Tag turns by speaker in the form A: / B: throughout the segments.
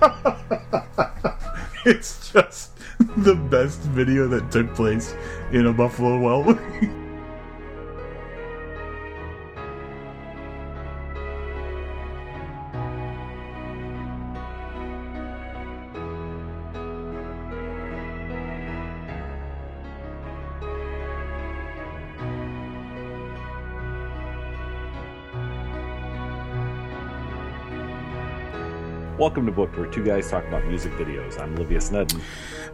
A: it's just the best video that took place in a Buffalo Wild
B: Welcome to Booked, where two guys talk about music videos. I'm Livius Nedin.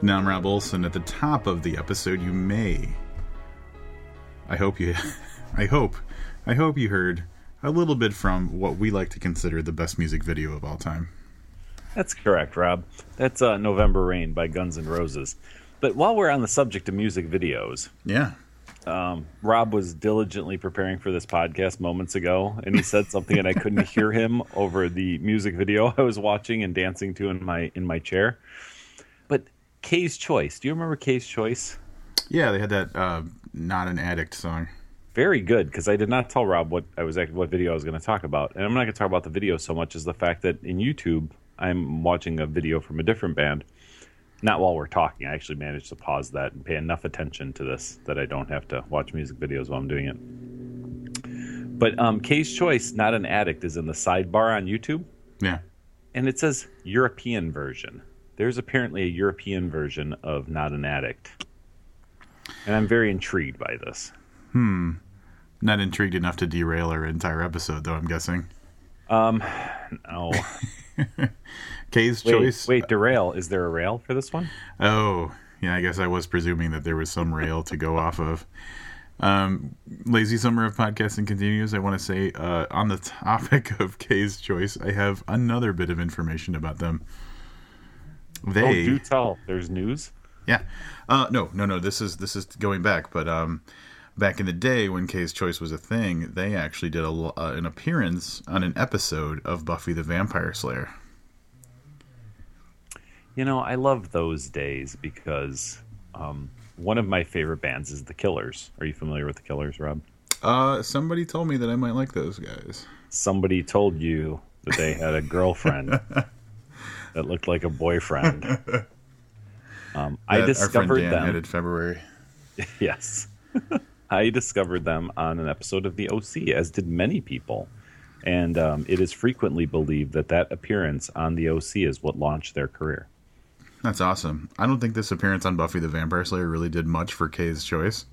A: Now I'm Rob Olson. At the top of the episode, you may. I hope you. I hope. I hope you heard a little bit from what we like to consider the best music video of all time.
B: That's correct, Rob. That's uh, November Rain by Guns N' Roses. But while we're on the subject of music videos,
A: Yeah.
B: Um, Rob was diligently preparing for this podcast moments ago, and he said something, and I couldn't hear him over the music video I was watching and dancing to in my in my chair. But K's Choice. Do you remember K's Choice?
A: Yeah, they had that uh, "Not an Addict" song.
B: very good because I did not tell Rob what I was what video I was going to talk about, and I'm not going to talk about the video so much as the fact that in YouTube I'm watching a video from a different band. Not while we're talking. I actually managed to pause that and pay enough attention to this that I don't have to watch music videos while I'm doing it. But um, K's Choice, not an addict, is in the sidebar on YouTube,
A: Yeah.
B: and it says European version. There's apparently a European version of Not an Addict, and I'm very intrigued by this. Hmm.
A: Not intrigued enough to derail our entire episode, though. I'm guessing.
B: Oh.
A: K's
B: Wait,
A: choice.
B: wait, derail. Is there a rail for this one?
A: Oh, yeah. I guess I was presuming that there was some rail to go off of. Um, lazy summer of podcasting continues. I want to say uh, on the topic of K's choice, I have another bit of information about them.
B: Oh,
A: They,
B: do tell. There's news.
A: yeah, uh, no, no, no. This is this is going back, but um, back in the day when K's choice was a thing, they actually did a, uh, an appearance on an episode of Buffy the Vampire Slayer.
B: You know, I love those days because um, one of my favorite bands is The Killers. Are you familiar with The Killers, Rob?
A: Uh, somebody told me that I might like those guys.
B: Somebody told you that they had a girlfriend that looked like a boyfriend. Um, I
A: That our friend
B: discovered them.
A: in February.
B: Yes. I discovered them on an episode of The OC, as did many people. And um, it is frequently believed that that appearance on The OC is what launched their career.
A: That's awesome. I don't think this appearance on Buffy the Vampire Slayer really did much for K's choice.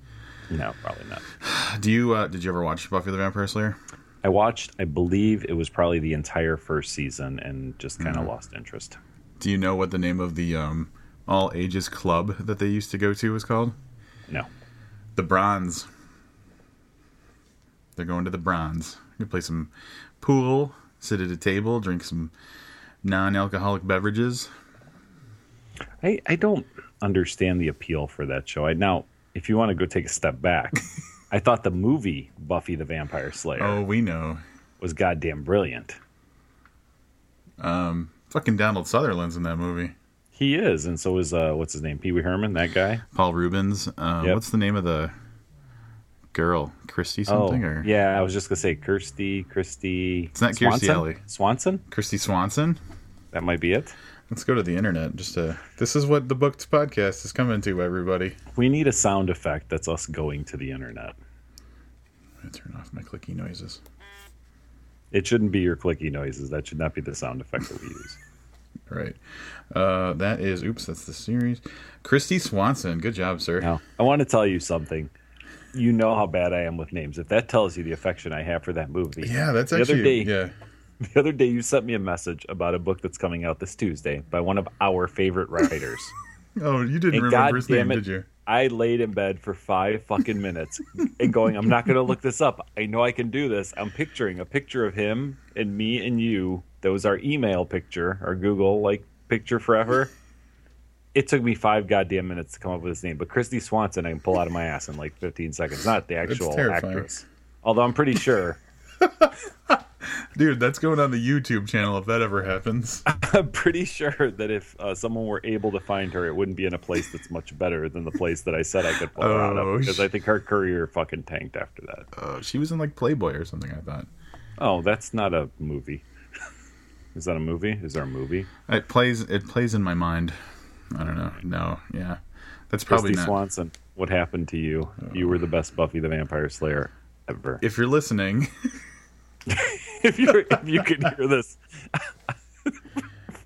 B: No, probably not.
A: Do you uh, did you ever watch Buffy the Vampire Slayer?
B: I watched, I believe it was probably the entire first season and just kind of lost interest.
A: Do you know what the name of the um, all ages club that they used to go to was called?
B: No.
A: The Bronze. They're going to the Bronze. You play some pool, sit at a table, drink some non-alcoholic beverages.
B: I, I don't understand the appeal for that show. I now, if you want to go take a step back, I thought the movie Buffy the Vampire Slayer
A: Oh, we know.
B: was goddamn brilliant.
A: Um, Fucking Donald Sutherland's in that movie.
B: He is, and so is uh, what's his name, Pee Wee Herman, that guy.
A: Paul Reubens. Uh,
B: Yep.
A: What's the name of the girl? Kristy
B: Oh,
A: something or
B: yeah, I was just gonna say Kirsty, Kirsty.
A: It's not
B: Swanson?
A: Alley.
B: Swanson.
A: Kristy Swanson?
B: That might be it.
A: Let's go to the internet. Just uh, this is what the booked podcast is coming to, everybody.
B: We need a sound effect that's us going to the internet.
A: I'm turn off my clicky noises.
B: It shouldn't be your clicky noises. That should not be the sound effect that we use.
A: right. Uh, that is. Oops, that's the series. Kristy Swanson. Good job, sir.
B: Now, I want to tell you something. You know how bad I am with names. If that tells you the affection I have for that movie.
A: Yeah, that's
B: The other
A: actually.
B: day-
A: Yeah.
B: The other day, you sent me a message about a book that's coming out this Tuesday by one of our favorite writers.
A: Oh, you didn't
B: And
A: remember
B: God
A: his name,
B: it,
A: did you?
B: I laid in bed for five fucking minutes and going, I'm not going to look this up. I know I can do this. I'm picturing a picture of him and me and you. That was our email picture, our Google like picture forever. It took me five goddamn minutes to come up with his name, but Kristy Swanson I can pull out of my ass in like 15 seconds. Not the actual actress. Although I'm pretty sure,
A: Dude, that's going on the YouTube channel if that ever happens.
B: I'm pretty sure that if uh, someone were able to find her, it wouldn't be in a place that's much better than the place that I said I could pull her out
A: Oh,
B: of because
A: sh-
B: I think her career fucking tanked after that.
A: Uh, she was in like Playboy or something, I thought.
B: Oh, that's not a movie. Is that a movie? Is there a movie?
A: It plays. It plays in my mind. I don't know. No. Yeah. That's probably
B: Kristy
A: not.
B: Swanson. What happened to you? You were the best Buffy the Vampire Slayer ever.
A: If you're listening,
B: if you if you could hear this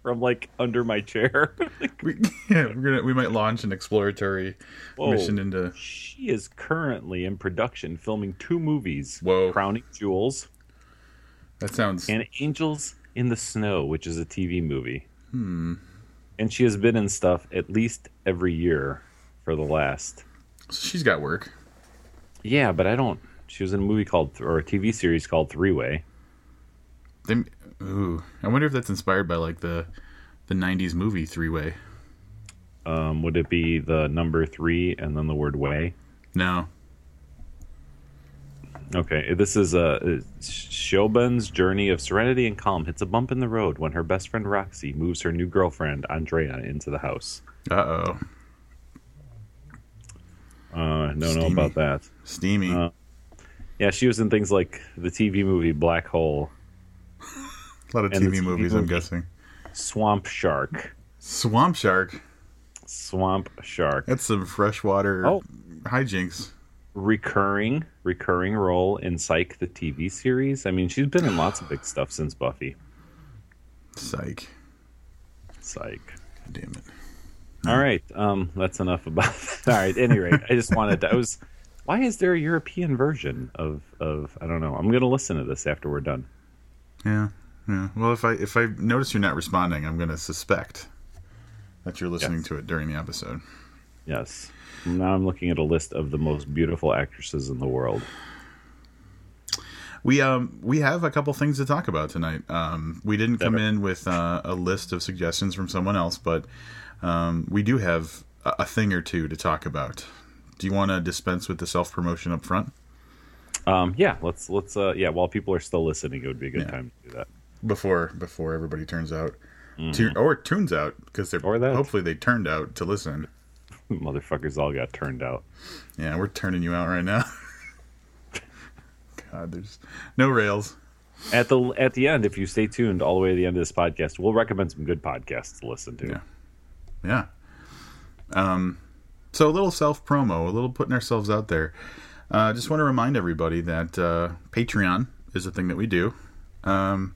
B: from like under my chair.
A: we, yeah, we're gonna we might launch an exploratory
B: Whoa.
A: mission into.
B: She is currently in production filming two movies.
A: Whoa.
B: Crowning Jewels
A: That sounds.
B: and Angels in the Snow, which is a TV movie. Hmm. And she has been in stuff at least every year for the last.
A: So she's got work.
B: Yeah, but I don't. She was in a movie called, or a TV series called Three Way.
A: They, ooh, I wonder if that's inspired by like the the '90s movie Three Way.
B: Um, would it be the number three and then the word way?
A: No,
B: Okay, this is a Shobun's journey of serenity and calm hits a bump in the road when her best friend Roxy moves her new girlfriend Andrea into the house.
A: uh oh,
B: Uh, don't know about that.
A: steamy.
B: Uh, Yeah, she was in things like the TV movie Black Hole,
A: a lot of TV, movies, I'm guessing.
B: Swamp Shark,
A: Swamp Shark.
B: Swamp Shark,
A: That's some freshwater
B: Oh.
A: hijinks.
B: recurring recurring role in Psych the TV series. I mean, she's been in lots of big stuff since Buffy.
A: Psych.
B: Psych.
A: Damn it.
B: All right, um, that's enough about. That. All right, at any rate, I just wanted to. I was. Why is there a European version of of? I don't know. I'm gonna listen to this after we're done.
A: Yeah. Yeah. Well, if I if I notice you're not responding, I'm going to suspect that you're listening
B: Yes.
A: to it during the episode.
B: Yes. Now I'm looking at a list of the most beautiful actresses in the world.
A: We um we have a couple things to talk about tonight. Um, we didn't come in with uh, a list of suggestions from someone else, but um, we do have a, a thing or two to talk about. Do you want to dispense with the self promotion up front
B: Um, yeah, let's let's. Uh, yeah, while people are still listening, it would be a good
A: Yeah.
B: time to do that.
A: Before before everybody turns out, Tu- or tunes out because they're
B: Mm-hmm. Or that.
A: hopefully they turned out to listen.
B: Motherfuckers all got turned out.
A: Yeah, we're turning you out right now. God, there's no rails.
B: At the at the end, if you stay tuned all the way to the end of this podcast, we'll recommend some good podcasts to listen to.
A: Yeah. Yeah. Um, so a little self promo, a little putting ourselves out there. Uh, just want to remind everybody that uh, Patreon is a thing that we do. Um,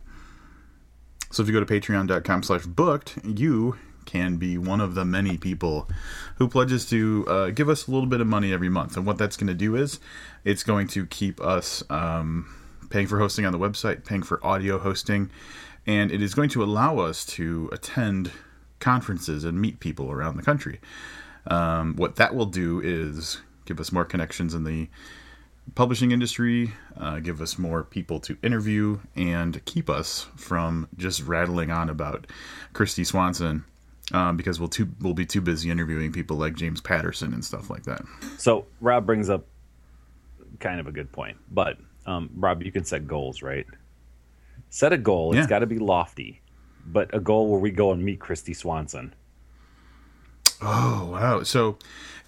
A: so if you go to patreon.com slash booked, you can be one of the many people who pledges to uh, give us a little bit of money every month. And what that's going to do is it's going to keep us um, paying for hosting on the website, paying for audio hosting, and it is going to allow us to attend conferences and meet people around the country. Um, what that will do is give us more connections in the publishing industry, uh, give us more people to interview, and keep us from just rattling on about Kristy Swanson. Um, because we'll too we'll be too busy interviewing people like James Patterson and stuff like that.
B: So Rob brings up kind of a good point, but um, Rob, you can set goals, right? Set a goal.
A: Yeah.
B: It's got to be lofty, but a goal where we go and meet Kristy Swanson.
A: Oh wow! So,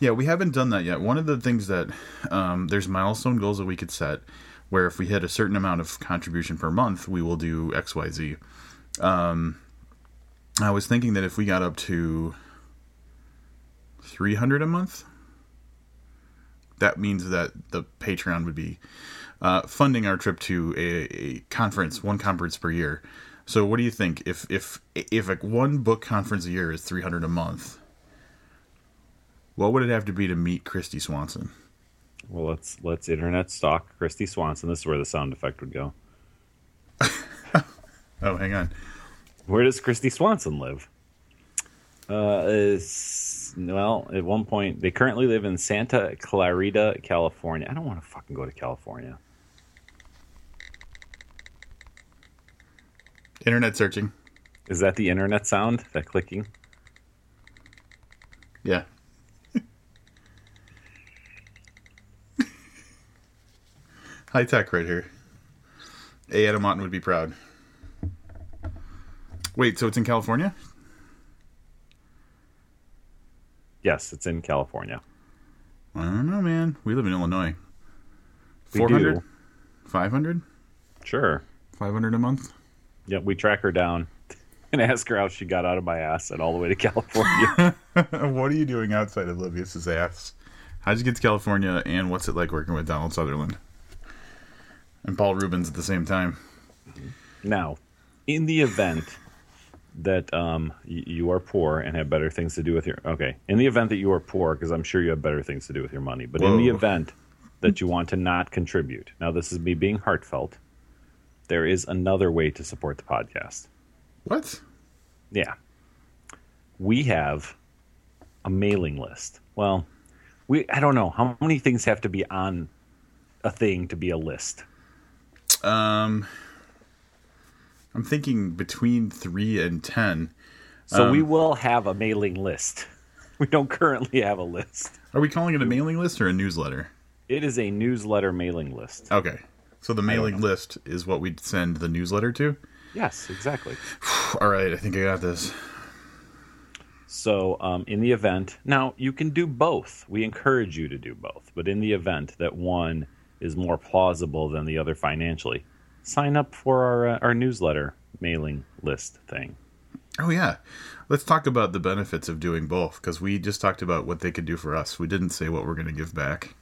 A: yeah, we haven't done that yet. One of the things that um, there's milestone goals that we could set, where if we hit a certain amount of contribution per month, we will do X Y Z. Um, I was thinking that if we got up to three hundred a month, that means that the Patreon would be uh, funding our trip to a, a conference, one conference per year. So, what do you think? If if if like one book conference a year is three hundred a month, what would it have to be to meet Kristy Swanson?
B: Well, let's let's internet stalk Kristy Swanson. This is where the sound effect would go.
A: Oh, hang on.
B: Where does Kristy Swanson live? Uh, is, well, at one point they currently live in Santa Clarita, California. I don't want to fucking go to California.
A: Internet searching.
B: Is that the internet sound? That clicking?
A: Yeah. High tech right here. A. Adam Otten would be proud. Wait, so it's in California?
B: Yes, it's in California.
A: I don't know, man. We live in Illinois.
B: We
A: 400?
B: do.
A: 500?
B: Sure.
A: 500 a month?
B: Yeah, we track her down and ask her how she got out of my ass and all the way to California.
A: what are you doing outside of Livius's ass? How'd you get to California, and what's it like working with Donald Sutherland and Paul Reubens at the same time?
B: now, in the event that um, you are poor and have better things to do with your okay, in the event that you are poor, because I'm sure you have better things to do with your money, but in the event that you want to not contribute, now this is me being heartfelt. There is another way to support the podcast.
A: What?
B: Yeah. We have a mailing list. Well, we I don't know how many things have to be on a thing to be a list.
A: Um, I'm thinking between three and ten.
B: So
A: Um,
B: we will have a mailing list. We don't currently have a list.
A: Are we calling it a mailing list or a newsletter?
B: It is a newsletter mailing list.
A: Okay, so the mailing list is what we'd send the newsletter to.
B: Yes, exactly.
A: All right, I think I got this.
B: So, um, in the event, now you can do both. We encourage you to do both. But in the event that one is more plausible than the other financially, sign up for our uh, our newsletter mailing list thing.
A: Oh yeah, let's talk about the benefits of doing both because we just talked about what they could do for us. We didn't say what we're going to give back.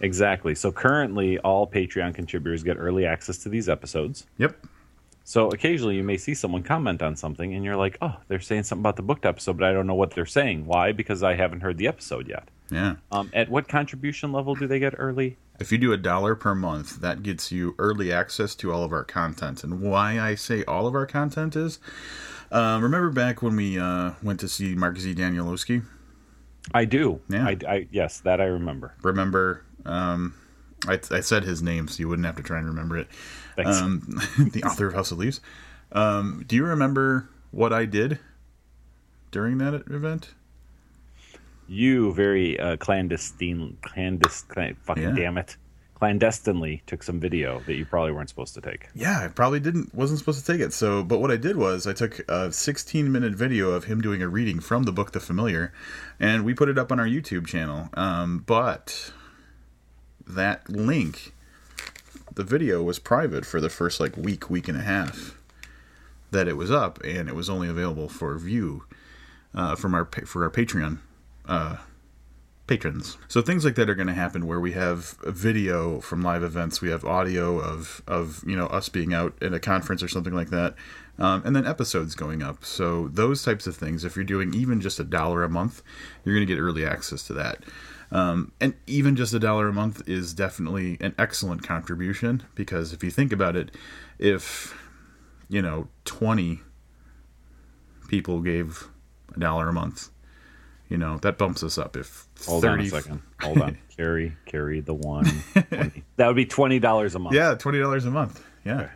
B: Exactly. So currently, all Patreon contributors get early access to these episodes.
A: Yep.
B: So occasionally, you may see someone comment on something, and you're like, "Oh, they're saying something about the booked episode, but I don't know what they're saying. Why? Because I haven't heard the episode yet."
A: Yeah.
B: Um, at what contribution level do they get early?
A: If you do a dollar per month, that gets you early access to all of our content. And why I say all of our content is, uh, remember back when we uh, went to see Mark Z. Danielewski?
B: I do.
A: Yeah.
B: I, I yes, that I remember.
A: Remember, um, I, I said his name so you wouldn't have to try and remember it.
B: Thanks.
A: Um, the author of House of Leaves. Um, do you remember what I did during that event?
B: You very uh, clandestine, clandestine, fucking
A: Yeah.
B: damn it, clandestinely took some video that you probably weren't supposed to take.
A: Yeah, I probably didn't wasn't supposed to take it. So, but what I did was I took a 16 minute video of him doing a reading from the book The Familiar, and we put it up on our YouTube channel. Um, but that link, the video was private for the first like week, week and a half that it was up, and it was only available for view uh, from our for our Patreon uh, patrons. So things like that are going to happen where we have video from live events, we have audio of of you know us being out at a conference or something like that, um, and then episodes going up. So those types of things, if you're doing even just a dollar a month, you're going to get early access to that. Um, and even just a dollar a month is definitely an excellent contribution because if you think about it, if you know 20 people gave a dollar a month you know that bumps us up if
B: Hold
A: 30
B: on a second. Hold on. carry, carry the one. That would be twenty dollars a month.
A: yeah $20 a month yeah
B: Okay.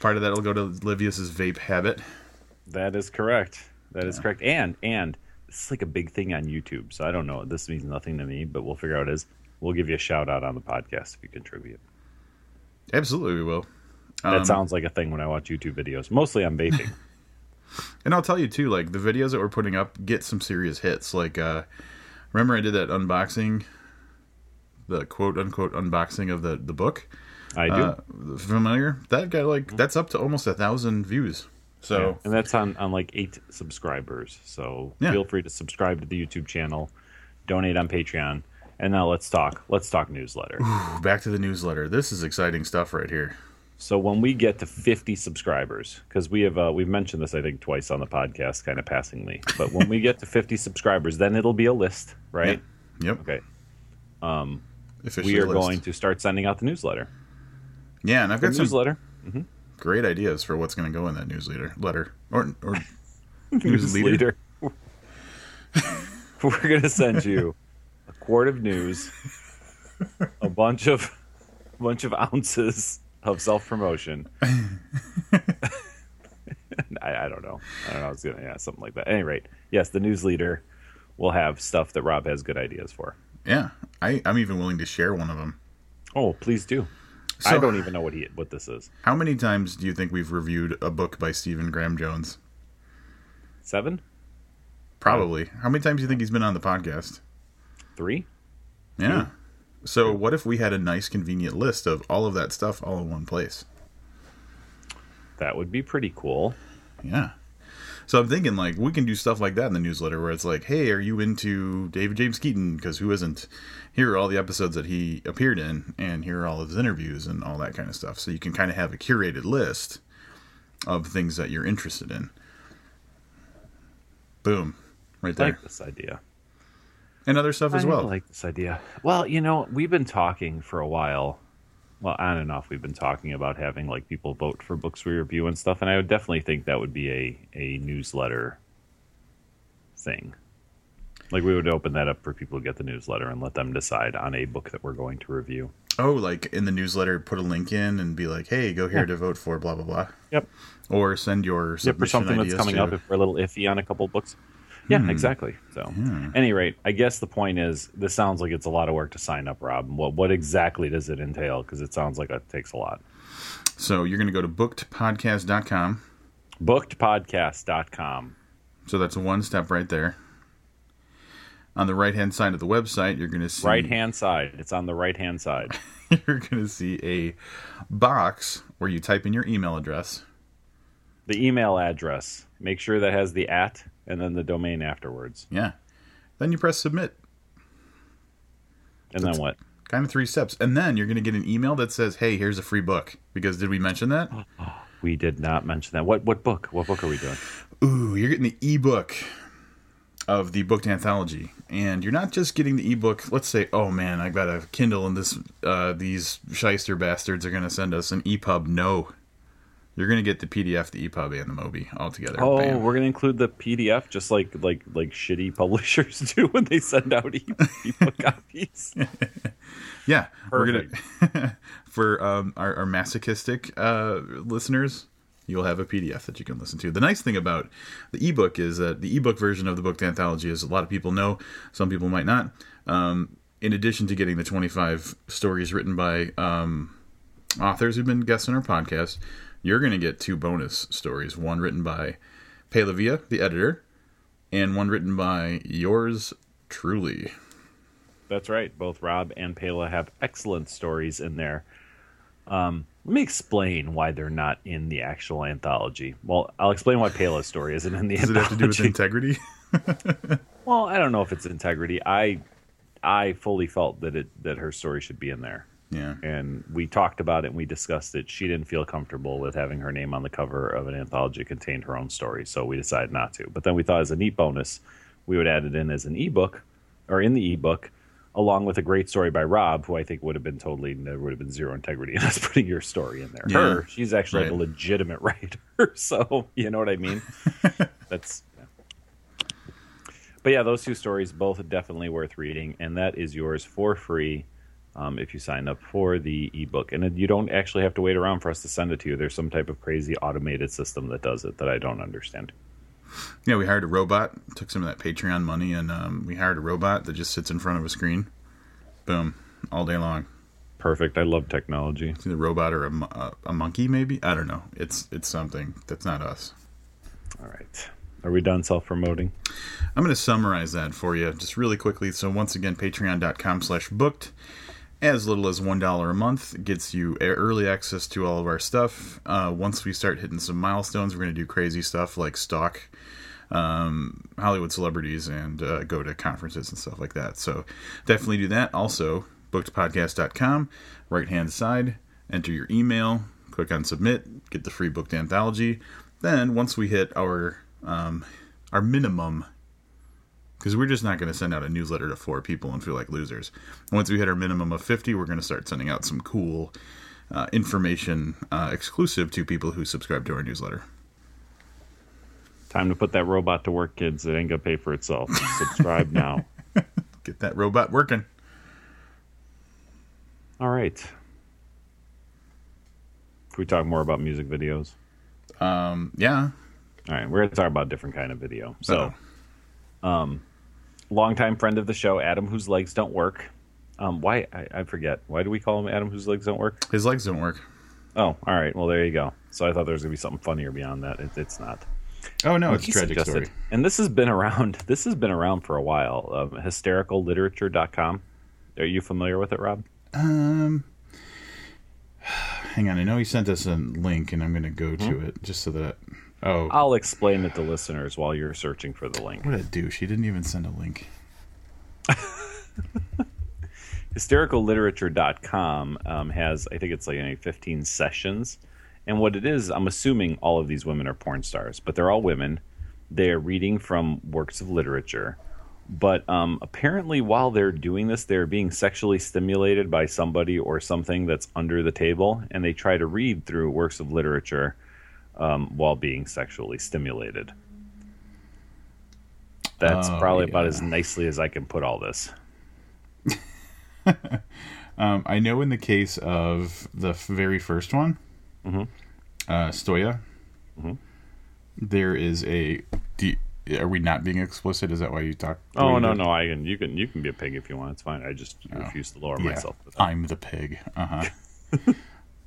A: part of that will go to livius's vape habit
B: That is correct. That is correct. And and this is like a big thing on YouTube. So I don't know. This means nothing to me, but we'll figure out. Is we'll give you a shout out on the podcast if you contribute.
A: absolutely we will
B: That
A: Um,
B: sounds like a thing when I watch YouTube videos, mostly on vaping.
A: and i'll tell you too like the videos that we're putting up get some serious hits like uh remember i did that unboxing the quote unquote unboxing of the the book
B: I do.
A: uh, familiar that got like that's up to almost a thousand views so
B: Yeah, and that's on, on like eight subscribers. So
A: Yeah.
B: feel free to subscribe to the YouTube channel, donate on Patreon, and now let's talk. Let's talk newsletter.
A: back to the newsletter this is exciting stuff right here
B: so when we get to 50 subscribers, because we have uh, we've mentioned this I think twice on the podcast, kind of passingly, but when we get to 50 subscribers, then it'll be a list, right?
A: yep
B: Okay.
A: Officially
B: We are
A: list.
B: going to start sending out the newsletter.
A: yeah and i've
B: The
A: got some
B: newsletter.
A: great ideas for what's going to go in that newsletter letter or or news leader.
B: We're going to send you a quart of news, a bunch of a bunch of ounces of self promotion. I, I don't know. I don't know. I was gonna yeah something like that. At any rate, yes, the news leader will have stuff that Rob has good ideas for.
A: Yeah, I, I'm even willing to share one of them.
B: Oh, please do. I don't even know what he what this is.
A: How many times do you think we've reviewed a book by Stephen Graham Jones?
B: Seven,
A: Probably. How many times do you think he's been on the podcast?
B: three.
A: Yeah. So what if we had a nice, convenient list of all of that stuff all in one place?
B: That would be pretty cool.
A: Yeah. So I'm thinking like we can do stuff like that in the newsletter where it's like, hey, are you into David James Keaton? Because who isn't? Here are all the episodes that he appeared in, and here are all of his interviews and all that kind of stuff. So you can kind of have a curated list of things that you're interested in. Boom, right
B: I
A: there,
B: like this idea.
A: And other stuff as well.
B: I like this idea. Well, you know, we've been talking for a while. Well, on and off, we've been talking about having like people vote for books we review and stuff, and I would definitely think that would be a a newsletter thing. Like we would open that up for people to get the newsletter and let them decide on a book that we're going to review.
A: oh, like in the newsletter, put a link in and be like, hey, go here
B: Yeah.
A: to vote for blah blah blah,
B: Yep.
A: or send your
B: Yep, for something that's coming
A: to-
B: up if we're a little iffy on a couple books. Yeah,
A: Hmm.
B: exactly. So, any rate, I guess the point is, this sounds like it's a lot of work to sign up, Rob. What what exactly does it entail? Because it sounds like it takes a lot.
A: So you're going to go to bookedpodcast.com.
B: Bookedpodcast.com.
A: So that's one step right there. On the right hand side of the website, you're going to see
B: Right hand side. It's on the right hand side.
A: you're going to see a box where you type in your email address.
B: The email address. Make sure that has the at and then the domain afterwards.
A: Yeah. Then you press submit.
B: And then what?
A: Kind of three steps. And then you're going to get an email that says, "Hey, here's a free book." Because did we mention that?
B: We did not mention that. What what book? What book are we doing?
A: Ooh, you're getting the ebook of the booked anthology, and you're not just getting the ebook. Let's say, oh man, I got a Kindle, and this uh, these shyster bastards are going to send us an EPUB. No, you're going to get the PDF, the EPUB, and the Mobi all together.
B: Oh,
A: Bam.
B: we're gonna include the PDF just like like like shitty publishers do when they send out e- ebook copies.
A: yeah, we're gonna for um, our, our masochistic uh, listeners. You'll have a PDF that you can listen to. The nice thing about the ebook is that the ebook version of the booked anthology is a lot of people know, some people might not. Um, in addition to getting the 25 stories written by um, authors who've been guests on our podcast, you're going to get two bonus stories. One written by Palavia, the editor, and one written by yours truly.
B: That's right. Both Rob and Pela have excellent stories in there. Um, let me explain why they're not in the actual anthology. Well, I'll explain why Pela's story isn't in the anthology.
A: Does it have to do with integrity?
B: well, I don't know if it's integrity. I I fully felt that it that her story should be in there.
A: Yeah.
B: and we talked about it and we discussed it. She didn't feel comfortable with having her name on the cover of an anthology that contained her own story, so we decided not to. But then we thought as a neat bonus, we would add it in as an ebook or in the ebook, along with a great story by Rob, who I think would have been totally there would have been zero integrity in us putting your story in there.
A: Yeah.
B: Her, she's actually like a legitimate writer, so you know what I mean. That's. yeah. But yeah, those two stories both definitely worth reading, and that is yours for free um, if you sign up for the ebook. And you don't actually have to wait around for us to send it to you. There's some type of crazy automated system that does it that I don't understand.
A: Yeah, we hired a robot, took some of that Patreon money, and um, we hired a robot that just sits in front of a screen. Boom, all day long.
B: Perfect. I love technology.
A: It's either a robot or a, a, a monkey, maybe. I don't know. It's it's something that's not us.
B: All right. Are we done self promoting?
A: I'm going to summarize that for you just really quickly. So once again, patreon.com slash booked. As little as $1 a month gets you early access to all of our stuff. Uh, once we start hitting some milestones, we're going to do crazy stuff like stock um, Hollywood celebrities and uh, go to conferences and stuff like that. So definitely do that. Also, bookedpodcast.com, right hand side, enter your email, click on submit, get the free booked anthology. Then once we hit our um, our minimum because we're just not going to send out a newsletter to four people and feel like losers. Once we hit our minimum of 50, we're going to start sending out some cool uh, information uh, exclusive to people who subscribe to our newsletter.
B: Time to put that robot to work, kids. It ain't going to pay for itself. Subscribe now.
A: Get that robot working.
B: All right. Can we talk more about music videos?
A: Um, yeah.
B: All right, we're going to talk about a different kind of video. So, um, longtime friend of the show, Adam, whose legs don't work. Um, why I, I forget. Why do we call him Adam, whose legs don't work?
A: His legs don't work.
B: Oh, all right. Well, there you go. So I thought there was going to be something funnier beyond that. It, it's not.
A: Oh, no, it's a tragic
B: suggested-
A: story.
B: And this has been around. This has been around for a while. Um, hystericalliterature.com. Are you familiar with it, Rob?
A: Um, hang on. I know he sent us a link, and I'm going to go to it just so that. Oh,
B: I'll explain it to listeners while you're searching for the link.
A: what a douche! He didn't even send a link.
B: Hystericalliterature.com um, has, I think it's like any 15 sessions. And what it is, I'm assuming all of these women are porn stars, but they're all women. They're reading from works of literature. But um, apparently, while they're doing this, they're being sexually stimulated by somebody or something that's under the table, and they try to read through works of literature um, while being sexually stimulated. That's
A: Oh,
B: probably about as nicely as I can put all this.
A: Um, I know in the case of the very first one,
B: Mhm.
A: uh, Stoya,
B: Mhm.
A: there is a. You- are we not being explicit? Is that why you talk?
B: Oh no, no, I can you can you can be a pig if you want. It's fine. I just refuse to lower
A: Yeah,
B: myself.
A: I'm the pig. Uh huh.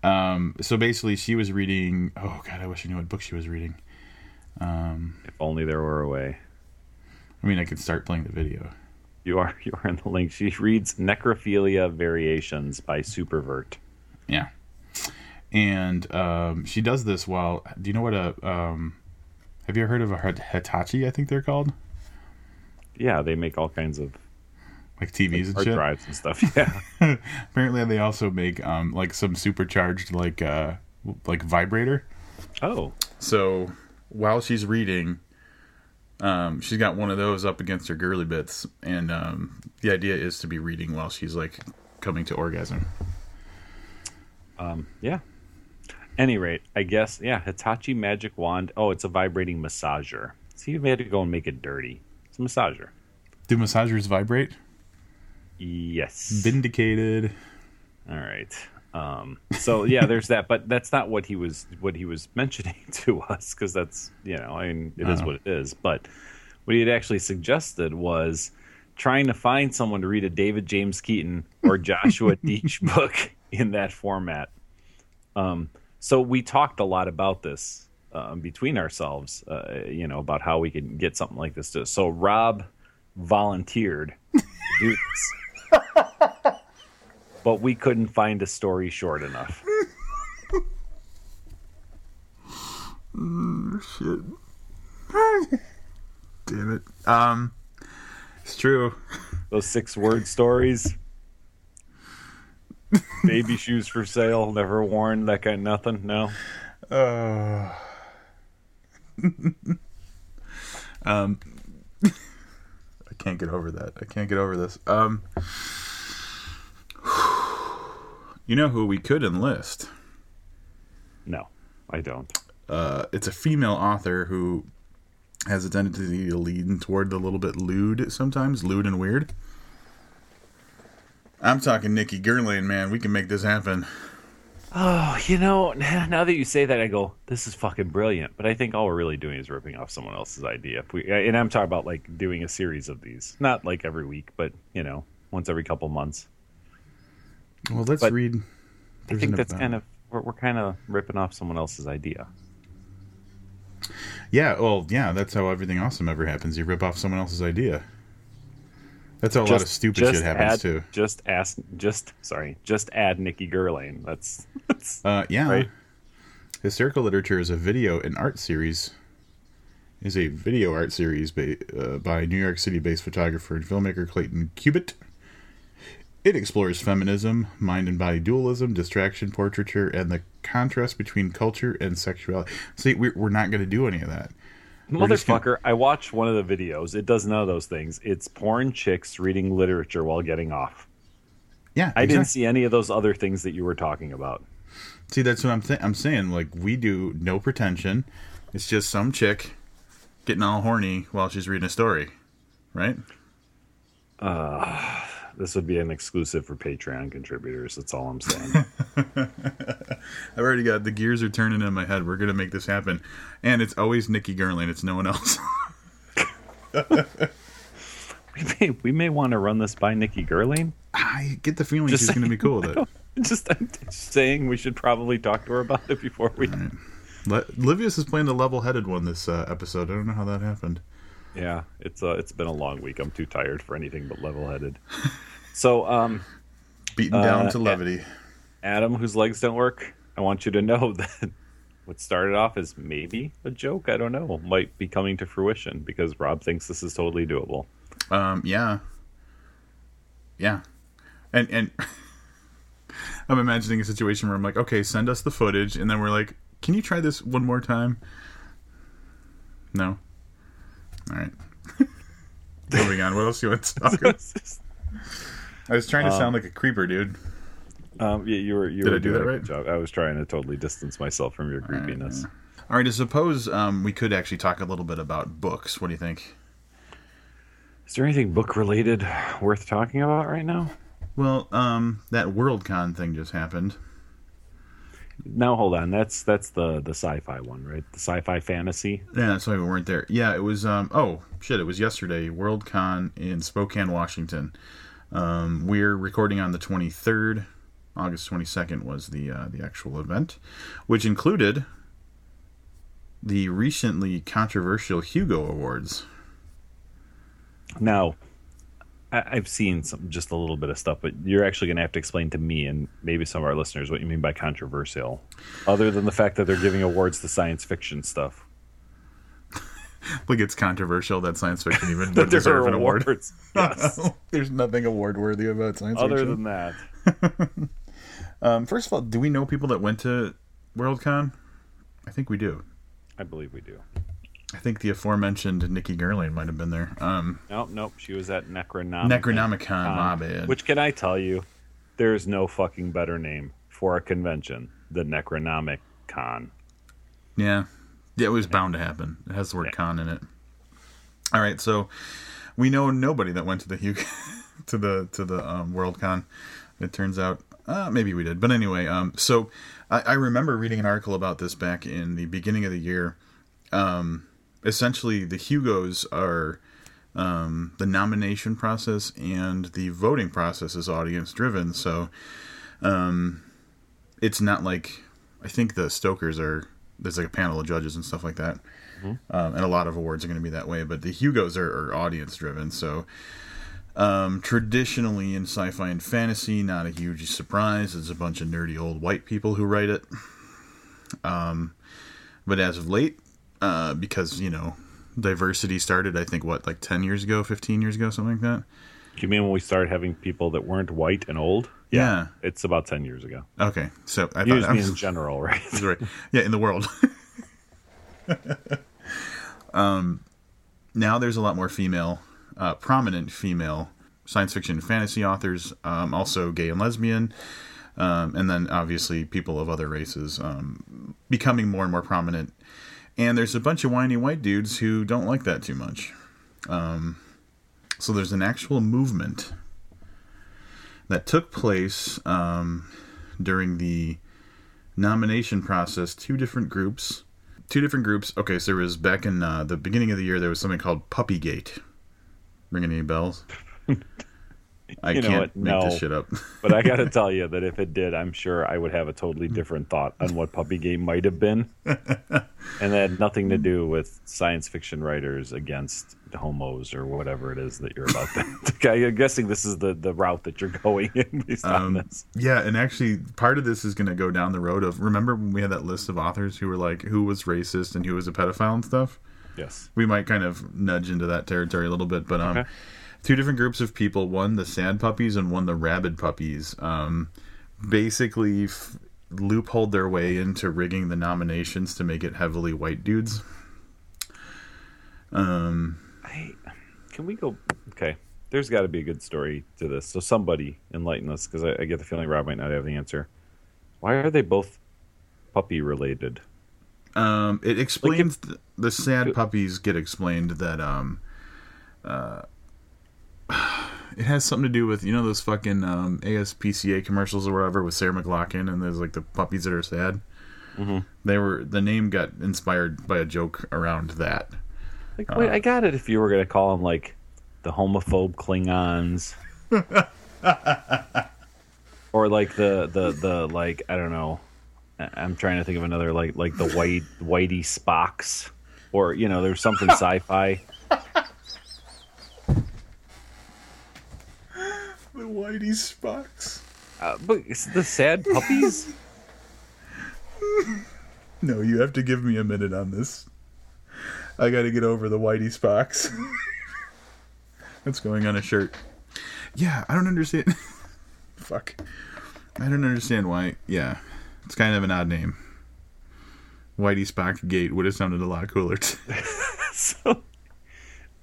A: um. So basically, she was reading. Oh God, I wish I knew what book she was reading.
B: Um, If only there were a way.
A: I mean, I could start playing the video.
B: You are you are in the link. She reads Necrophilia Variations by Supervert.
A: Yeah. And um, she does this while. Do you know what a? Um, have you ever heard of a Hit- Hitachi? I think they're called
B: Yeah, they make all kinds of
A: like TVs and
B: hard
A: shit.
B: drives and stuff. Yeah.
A: Apparently, they also make um, like some supercharged like uh, like vibrator.
B: oh,
A: So while she's reading, um, she's got one of those up against her girly bits, and um, the idea is to be reading while she's like coming to orgasm.
B: um, yeah. Any rate, I guess yeah. Hitachi magic wand. Oh, it's a vibrating massager. See, you had to go and make it dirty. It's a massager.
A: Do massagers vibrate?
B: Yes.
A: Vindicated.
B: All right. Um, so yeah, there's that, but that's not what he was what he was mentioning to us because that's you know I mean it is
A: Uh-huh.
B: what it is. But what he had actually suggested was trying to find someone to read a David James Keaton or Joshua Deitch book in that format. Um, so we talked a lot about this um, between ourselves, uh, you know, about how we could get something like this. To, so Rob volunteered to do this but we couldn't find a story short enough.
A: Shit. Damn it. Um, it's true.
B: Those six word stories. Baby shoes for sale, never worn, that kind of nothing. No.
A: Uh, um, I can't get over that. I can't get over this. Um, you know who we could enlist?
B: No, I don't.
A: Uh, it's a female author who has a tendency to lean toward the little bit lewd sometimes, lewd and weird. I'm talking Nikki Guerlain, man. We can make this happen.
B: Oh, you know, now that you say that, I go, this is fucking brilliant. But I think all we're really doing is ripping off someone else's idea. If we, and I'm talking about like doing a series of these, not like every week, but you know, once every couple months.
A: Well, let's
B: But
A: read.
B: I think that's kind of we're, we're kind of ripping off someone else's idea.
A: Yeah, well, yeah, that's how everything awesome ever happens. You rip off someone else's idea. That's how a lot of stupid shit happens
B: add,
A: too.
B: Just ask, just sorry, just add Nikki Guerlain. That's, that's
A: Uh, yeah,
B: right.
A: hysterical literature is a video and art series. Is a video art series by, uh, by New York City-based photographer and filmmaker Clayton Cubitt. It explores feminism, mind and body dualism, distraction portraiture, and the contrast between culture and sexuality. See, we're, we're not going to do any of that. We're gonna-
B: motherfucker. I watched one of the videos. It does none of those things. It's porn chicks reading literature while getting off.
A: Yeah,
B: I didn't see any of those other things that you were talking about.
A: See, that's what I'm th- I'm saying. Like we do no pretension. It's just some chick getting all horny while she's reading a story, right?
B: Uh, This would be an exclusive for Patreon contributors. That's all I'm saying.
A: I've already got the gears are turning in my head. We're gonna make this happen, and it's always Nikki Guerlain. It's no one else.
B: we may, we may want to run this by Nikki Guerlain.
A: I get the feeling
B: Just
A: she's gonna be cool with it.
B: Just, I'm just saying we should probably talk to her about it before we.
A: Let, Livius is playing the level-headed one this uh, episode. I don't know how that happened.
B: Yeah, it's uh, it's been a long week. I'm too tired for anything but level-headed. So, um,
A: Beaten down
B: Uh,
A: to levity.
B: Adam, whose legs don't work, I want you to know that what started off as maybe a joke, I don't know, might be coming to fruition because Rob thinks this is totally doable.
A: Um, yeah, yeah, and and I'm imagining a situation where I'm like, okay, send us the footage, and then we're like, can you try this one more time? No. All right. Moving on. What else you want to talk about? I was trying to sound like a creeper, dude.
B: Um, yeah, you were. You
A: Did
B: were
A: I do that right?
B: Job. I was trying to totally distance myself from your creepiness.
A: All right. I suppose um, we could actually talk a little bit about books. What do you think?
B: Is there anything book related worth talking about right now?
A: Well, um, that WorldCon thing just happened.
B: Now hold on. That's that's the the sci-fi one, right? The sci-fi fantasy.
A: Yeah, that's why we weren't there. Yeah, it was. Um, oh shit! It was yesterday. WorldCon in Spokane, Washington. Um, we're recording on the twenty third. August twenty second was the uh, the actual event, which included the recently controversial Hugo Awards.
B: Now, I, I've seen some just a little bit of stuff, but you're actually going to have to explain to me and maybe some of our listeners what you mean by controversial, other than the fact that they're giving awards to science fiction stuff.
A: Like it's controversial that science fiction even would deserve an award.
B: Yes.
A: There's nothing award worthy about science
B: other
A: fiction.
B: Other than that,
A: um, first of all, do we know people that went to WorldCon? I think we do.
B: I believe we do.
A: I think the aforementioned Nikki Guerlain might have been there. Um,
B: Nope, nope. She was at Necronomicon.
A: Necronomicon, my bad.
B: Which can I tell you? There's no fucking better name for a convention than Necronomicon.
A: Yeah. Yeah, it was bound to happen. It has the word
B: Yeah.
A: con in it. All right, so we know nobody that went to the Hugo, to the to the um, WorldCon. It turns out uh, maybe we did, but anyway. Um, so I, I remember reading an article about this back in the beginning of the year. Um, essentially, the Hugos are um, the nomination process and the voting process is audience driven. So um, it's not like I think the Stokers are there's like a panel of judges and stuff like that, um, and a lot of awards are going to be that way. But the Hugos are, are audience driven, so um, traditionally in sci-fi and fantasy, not a huge surprise. It's a bunch of nerdy old white people who write it. Um, but as of late, uh, because you know diversity started, I think what like ten years ago, fifteen years ago, something like that.
B: Do you mean when we started having people that weren't white and old?
A: Yeah.
B: It's about 10 years ago.
A: Okay, so I
B: You
A: thought
B: mean in general, right?
A: Right. Yeah, in the world. um, now there's a lot more female, uh, prominent female science fiction and fantasy authors, um, also gay and lesbian, um, and then obviously people of other races um, becoming more and more prominent. And there's a bunch of whiny white dudes who don't like that too much. Um, so there's an actual movement that took place um, during the nomination process. Two different groups. Two different groups. Okay so there was back in uh, the beginning of the year there was something called puppygate. Ringing any bells i
B: You know
A: can't
B: what?
A: make
B: No.
A: this shit up
B: But I got to tell you that if it did, I'm sure I would have a totally different thought on what Puppy Game might have been. and that had nothing to do with science fiction writers against homos or whatever it is that you're about to. I'm guessing this is the, the route that you're going in based on
A: Um,
B: this.
A: yeah and actually part of this is going to go down the road of remember when we had that list of authors who were like who was racist and who was a pedophile and stuff
B: Yes.
A: we might kind of nudge into that territory a little bit but um
B: Okay.
A: Two different groups of people one the sad puppies and one the rabid puppies um basically f- loopholed their way into rigging the nominations to make it heavily white dudes um
B: I, can we go? Okay. There's got to be a good story to this. So somebody enlighten us because I, I get the feeling Rob might not have the answer. Why are they both puppy related?
A: Um, it explains th- the sad puppies get explained that um, uh, it has something to do with you know those fucking um, ASPCA commercials or whatever with Sarah McLachlan and there's like the puppies that are sad.
B: Mhm.
A: They were the name got inspired by a joke around that.
B: Like, wait, I got it. If you were going to call them like the homophobe Klingons, or like the the the like I don't know. I'm trying to think of another like like the white whitey Spocks, or you know, there's something sci-fi.
A: The Whitey Spocks.
B: Uh, but it's the sad puppies.
A: No, you have to give me a minute on this. I got to get over the Whitey Spocks. That's going on a shirt. Yeah, I don't understand. Fuck. I don't understand why. Yeah, it's kind of an odd name. Whitey Spock Gate would have sounded a lot cooler.
B: so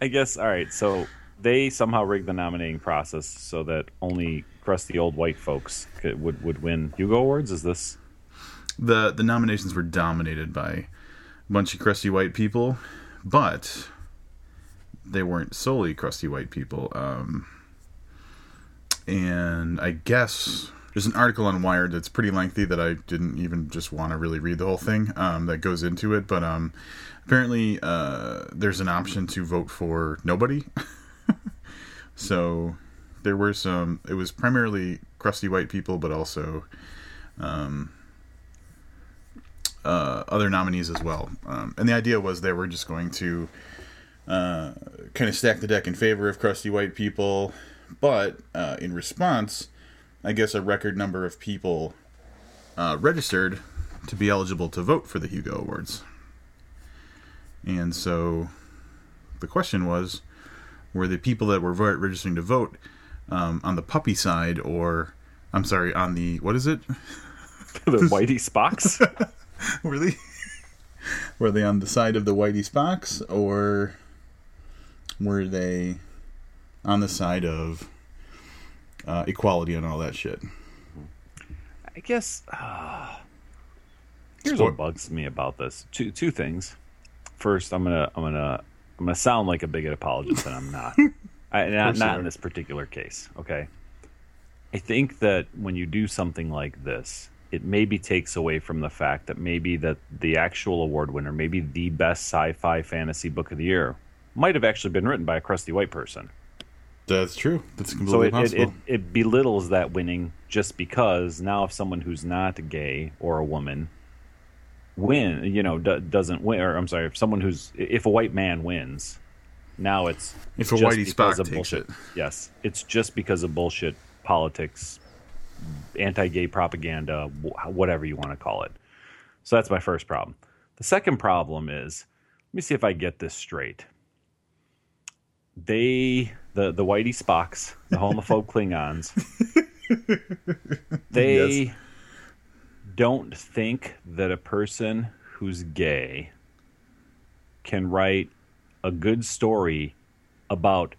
B: I guess all right. So they somehow rigged the nominating process so that only crusty old white folks could, would would win Hugo awards. Is this
A: the the nominations were dominated by a bunch of crusty white people, but they weren't solely crusty white people. Um, and I guess there's an article on Wired that's pretty lengthy that I didn't even just want to really read the whole thing um, that goes into it. But um, apparently, uh, there's an option to vote for nobody. so there were some. It was primarily crusty white people, but also um, uh, other nominees as well. Um, and the idea was they were just going to uh, kind of stack the deck in favor of crusty white people, but uh, in response, I guess a record number of people uh, registered to be eligible to vote for the Hugo Awards. And so the question was were the people that were registering to vote um, on the puppy side or, I'm sorry, on the, what is it?
B: the Whitey Spocks?
A: were they were they on the side of the Whitey Spocks or were they on the side of uh, equality and all that shit?
B: I guess uh, here's what bugs me about this. Two two things. First, I'm gonna I'm gonna I'm gonna sound like a bigot apologist, and I'm not. I, not, not in this particular case. Okay. I think that when you do something like this, it maybe takes away from the fact that maybe that the actual award winner, maybe the best sci-fi fantasy book of the year, might have actually been written by a crusty white person.
A: That's true. That's completely
B: so it,
A: possible.
B: It, it, it belittles that winning just because now if someone who's not gay or a woman win, you know, d- doesn't win, or I'm sorry, if someone who's if a white man wins, now it's
A: if a whitey Spock takes
B: bullshit.
A: it.
B: Yes, it's just because of bullshit politics, anti-gay propaganda, whatever you want to call it. So that's my first problem. The second problem is, let me see if I get this straight. They, the the Whitey Spocks, the homophobe Klingons, they
A: Yes.
B: Don't think that a person who's gay can write a good story about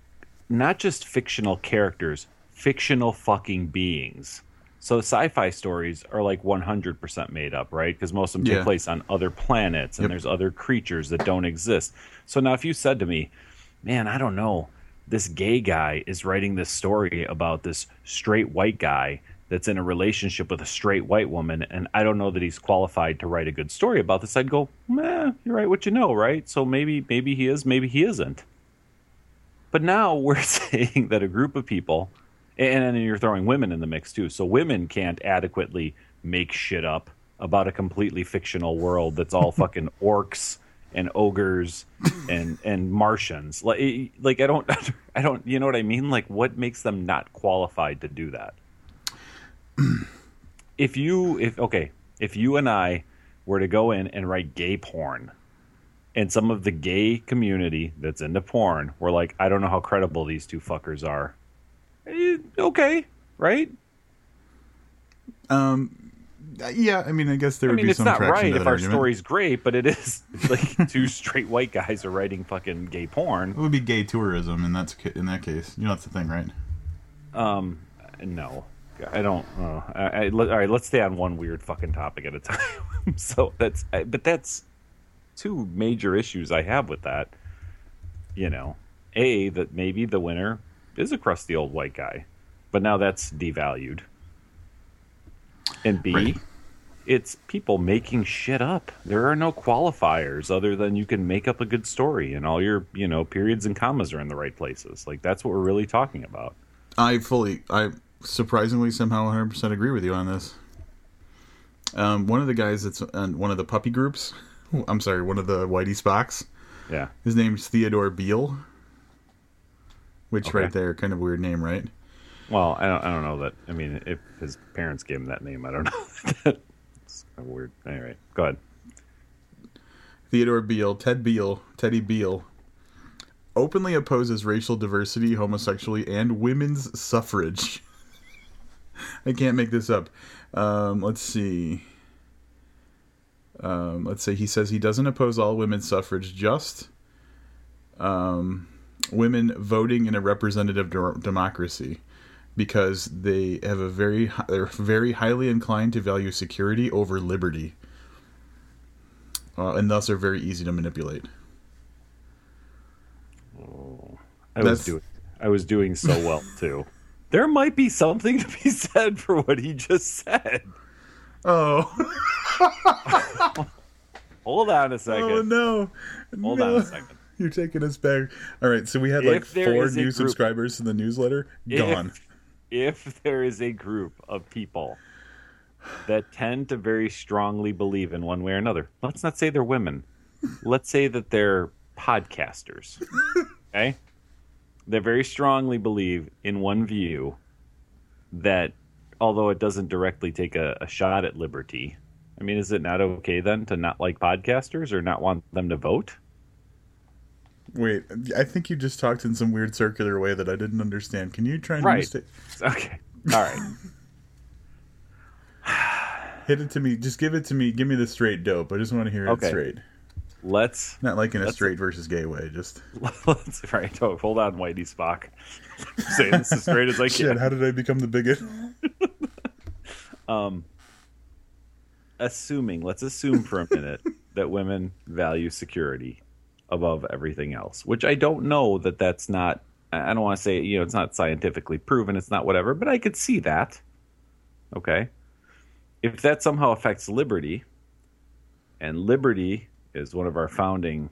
B: not just fictional characters, fictional fucking beings. So sci-fi stories are like 100% made up, right? Because most of them take
A: Yeah.
B: place on other planets and
A: Yep.
B: there's other creatures that don't exist. So now if you said to me, "Man, I don't know, this gay guy is writing this story about this straight white guy that's in a relationship with a straight white woman, and I don't know that he's qualified to write a good story about this," I'd go, "Meh, you're right what you know, right? So maybe maybe he is, maybe he isn't." But now we're saying that a group of people, and then you're throwing women in the mix too. So women can't adequately make shit up about a completely fictional world that's all fucking orcs and ogres and and Martians. Like like I don't I don't you know what I mean? Like what makes them not qualified to do that? If you if okay, if you and I were to go in and write gay porn and some of the gay community that's into porn were like, I don't know how credible these two fuckers are. Eh, okay, right?
A: Um, yeah, I mean, I guess there
B: I
A: would
B: mean,
A: be
B: it's
A: some
B: not
A: traction
B: right
A: to
B: if
A: that
B: our
A: argument.
B: story's great, but it is like two straight white guys are writing fucking gay porn.
A: It would be gay tourism, and that's in that case. You know, that's the thing, right?
B: Um, no, I don't. Uh, I, I, all right, let's stay on one weird fucking topic at a time. so that's, I, but that's two major issues I have with that. You know, a that maybe the winner is a crusty old white guy, but now that's devalued. And B,
A: Right.
B: it's people making shit up. There are no qualifiers other than you can make up a good story and all your, you know, periods and commas are in the right places. Like that's what we're really talking about.
A: I fully, I surprisingly somehow 100% agree with you on this. Um, one of the guys that's on one of the puppy groups, I'm sorry, one of the Whitey Spocks,
B: Yeah.
A: his name's Theodore Beale. Which
B: Okay.
A: right there, kind of weird name, right?
B: Well, I don't, I don't know that. I mean, if his parents gave him that name, I don't know. It's kind of weird. Anyway, go ahead.
A: Theodore Beale, Ted Beale, Teddy Beale, openly opposes racial diversity, homosexuality, and women's suffrage. I can't make this up. Um, let's see. Um, let's say he says he doesn't oppose all women's suffrage, just um, women voting in a representative de- democracy, because they have a very they're very highly inclined to value security over liberty, uh, and thus are very easy to manipulate.
B: I
A: That's-
B: was doing I was doing so well too. There might be something to be said for what he just said.
A: Oh,
B: Hold on a second.
A: oh no!
B: Hold
A: No.
B: on a second.
A: You're taking us back. All right, so we had like four new
B: group-
A: subscribers in the newsletter. Gone.
B: If, if there is a group of people that tend to very strongly believe in one way or another, let's not say they're women. Let's say that they're podcasters. Okay? They very strongly believe in one view that although it doesn't directly take a, a shot at liberty, I mean, is it not okay then to not like podcasters or not want them to vote?
A: Wait, I think you just talked in some weird circular way that I didn't understand. Can you try and
B: Right.
A: restate-
B: Okay. All right.
A: hit it to me? Just give it to me. Give me the straight dope. I just want to hear it straight.
B: Let's
A: Not like in a straight versus gay way. Just
B: let's right. Oh, hold on, Whitey Spock. I'm saying this as straight as I
A: shit.
B: can.
A: How did I become the bigot?
B: Um, assuming, let's assume for a minute that women value security above everything else, which I don't know that that's not. I don't want to say you know it's not scientifically proven. It's not whatever, but I could see that. Okay, if that somehow affects liberty, and liberty is one of our founding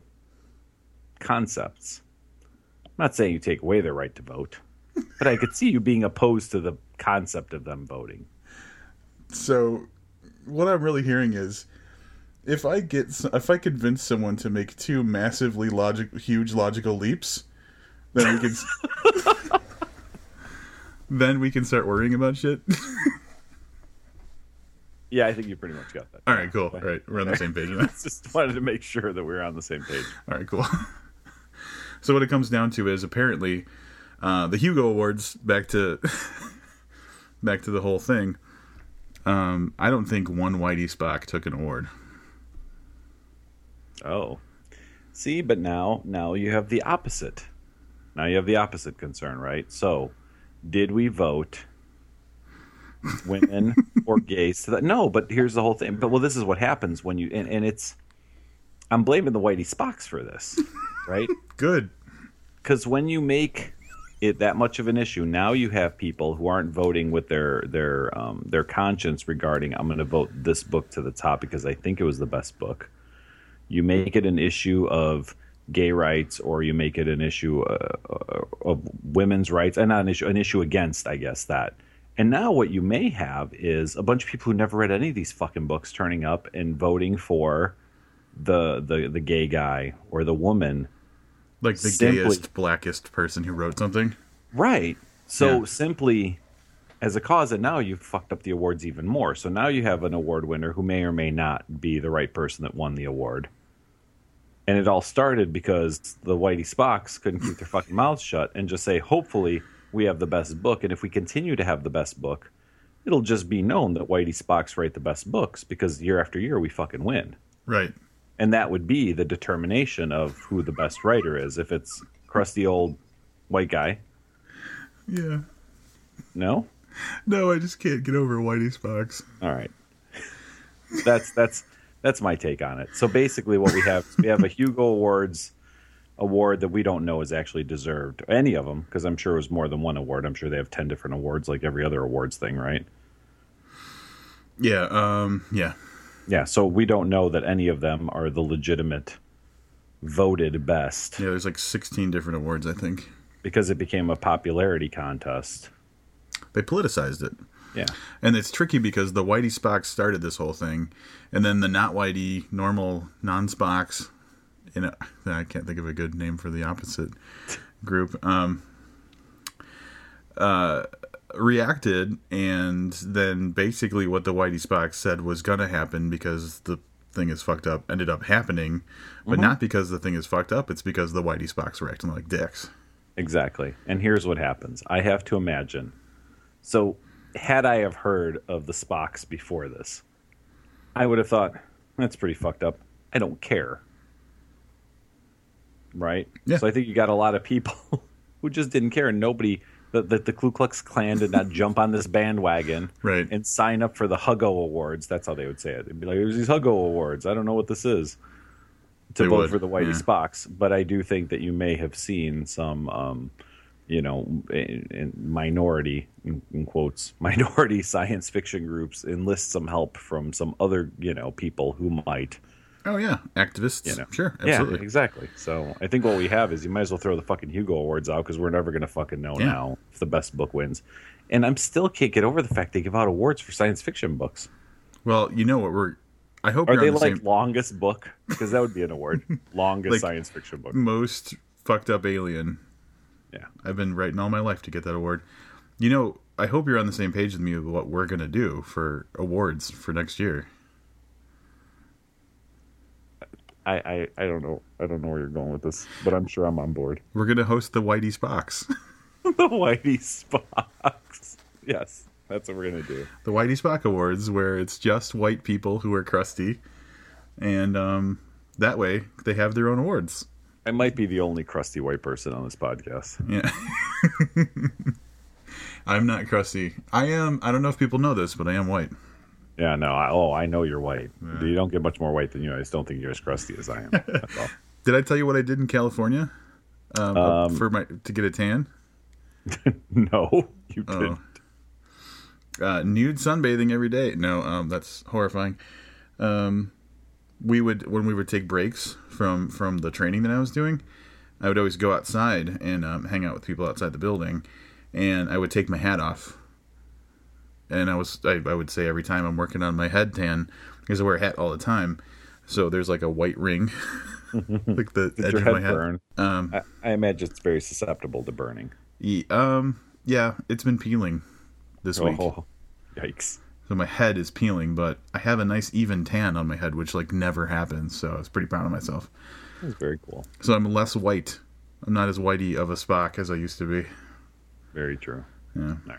B: concepts. I'm not saying you take away their right to vote, but I could see you being opposed to the concept of them voting.
A: So, what I'm really hearing is, if I get, if I convince someone to make two massively logic, huge logical leaps, then we can, then we can start worrying about shit.
B: Yeah, I think you pretty much got that.
A: All right, cool. All right, we're on the same page.
B: Just wanted to make sure that we're on the same page.
A: All right, cool. so what it comes down to is apparently uh, the Hugo Awards. Back to back to the whole thing. Um, I don't think one Whitey Spock took an award.
B: Oh, see, but now now you have the opposite. Now you have the opposite concern, right? So, did we vote women or gays to that? No, but here's the whole thing. But well, this is what happens when you and, and it's. I'm blaming the Whitey Spocks for this, right?
A: Good.
B: because when you make it that much of an issue, now you have people who aren't voting with their their um, their conscience regarding I'm going to vote this book to the top because I think it was the best book. You make it an issue of gay rights, or you make it an issue uh, uh, of women's rights, and not an issue an issue against, I guess that. And now what you may have is a bunch of people who never read any of these fucking books turning up and voting for the the the gay guy or the woman
A: Like the
B: Simply-
A: gayest, blackest person who wrote something.
B: Right. So
A: Yeah.
B: simply as a cause, and now you've fucked up the awards even more. So now you have an award winner who may or may not be the right person that won the award. And it all started because the Whitey Spocks couldn't keep their fucking mouths shut and just say, hopefully, we have the best book. And if we continue to have the best book, it'll just be known that Whitey Spocks write the best books because year after year we fucking win.
A: Right.
B: And that would be the determination of who the best writer is. If it's crusty old white guy,
A: Yeah.
B: no?
A: No, I just can't get over Whitey Spocks.
B: All right. That's that's that's my take on it. So basically, what we have we have a Hugo Awards award that we don't know is actually deserved. Any of them, because I'm sure it was more than one award. I'm sure they have ten different awards, like every other awards thing, right?
A: Yeah. Um. Yeah.
B: Yeah. So we don't know that any of them are the legitimate voted best
A: Yeah. There's like 16 different awards. I think
B: because it became a popularity contest.
A: they politicized it.
B: Yeah.
A: And it's tricky because the Whitey Spocks started this whole thing, and then the not Whitey, normal non Spocks, you know, I can't think of a good name for the opposite group. Um, uh, reacted, and then basically what the Whitey Spock said was gonna happen because the thing is fucked up ended up happening, but not because the thing is fucked up. It's because the Whitey Spocks were acting like dicks.
B: Exactly. And here's what happens. I have to imagine. So, had I have heard of the Spocks before this, I would have thought that's pretty fucked up. I don't care. Right?
A: Yeah.
B: So I think you got a lot of people who just didn't care and nobody that the, the Ku Klux Klan did not jump on this bandwagon
A: Right.
B: and sign up for the Huggo Awards. That's how they would say it. They'd be like, "There's these Huggo Awards. I don't know what this is." To
A: They
B: vote
A: would,
B: for the Whitey
A: yeah.
B: Spocks, but I do think that you may have seen some, um, you know, in, in minority in, in quotes minority science fiction groups enlist some help from some other, you know, people who might.
A: Oh yeah, activists.
B: You know.
A: Sure, absolutely.
B: Yeah, exactly. So I think what we have is you might as well throw the fucking Hugo Awards out because we're never going to fucking know
A: Yeah.
B: now if the best book wins. And I'm still can't get over the fact they give out awards for science fiction books.
A: Well, you know what we're. I hope
B: Are they
A: the
B: like
A: same.
B: longest book? Because that would be an award. longest
A: Like-
B: science fiction book.
A: most fucked up alien.
B: Yeah.
A: I've been writing all my life to get that award. You know, I hope you're on the same page with me with what we're gonna do for awards for next year.
B: I, I, I don't know. I don't know where you're going with this, but I'm sure I'm on board.
A: We're gonna host the Whitey Spocks.
B: the Whitey Spocks. Yes, that's what we're gonna do.
A: the Whitey Spock Awards, where it's just white people who are crusty, and um, that way they have their own awards.
B: I might be the only crusty white person on this podcast.
A: Yeah. I'm not crusty. I am. I don't know if people know this, but I am white.
B: Yeah, no. I, oh, I know you're white. You don't get much more white than you. I just don't think you're as crusty as I am.
A: Did I tell you what I did in California um, for my to get a tan?
B: no, you
A: Oh.
B: didn't.
A: uh, nude sunbathing every day. No, um, that's horrifying. Um, we would when we would take breaks from from the training that I was doing, I would always go outside and um, hang out with people outside the building, and I would take my hat off. And I was I, I would say every time I'm working on my head tan because I wear a hat all the time, so there's like a white ring, like the
B: Did
A: edge
B: your
A: of my head.
B: burn?
A: Um,
B: I, I imagine it's very susceptible to burning.
A: ye- um, yeah, it's been peeling this week.
B: Oh, yikes!
A: So my head is peeling, but I have a nice even tan on my head, which like never happens. So I was pretty proud of myself.
B: That's very cool.
A: So I'm less white. I'm not as whitey of a Spock as I used to be.
B: Very true.
A: Yeah.
B: All right.